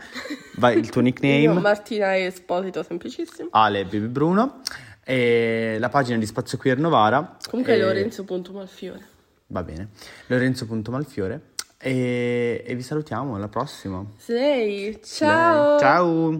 Speaker 2: Vai il tuo
Speaker 1: Io,
Speaker 2: nickname.
Speaker 1: Martina Esposito, semplicissimo.
Speaker 2: Ale Baby Bruno e la pagina di Spazio Queer Novara.
Speaker 1: Comunque
Speaker 2: e-
Speaker 1: Lorenzo.malfiore.
Speaker 2: Va bene, Lorenzo.malfiore e, e vi salutiamo alla prossima.
Speaker 1: Sei, ciao!
Speaker 2: Dai, ciao!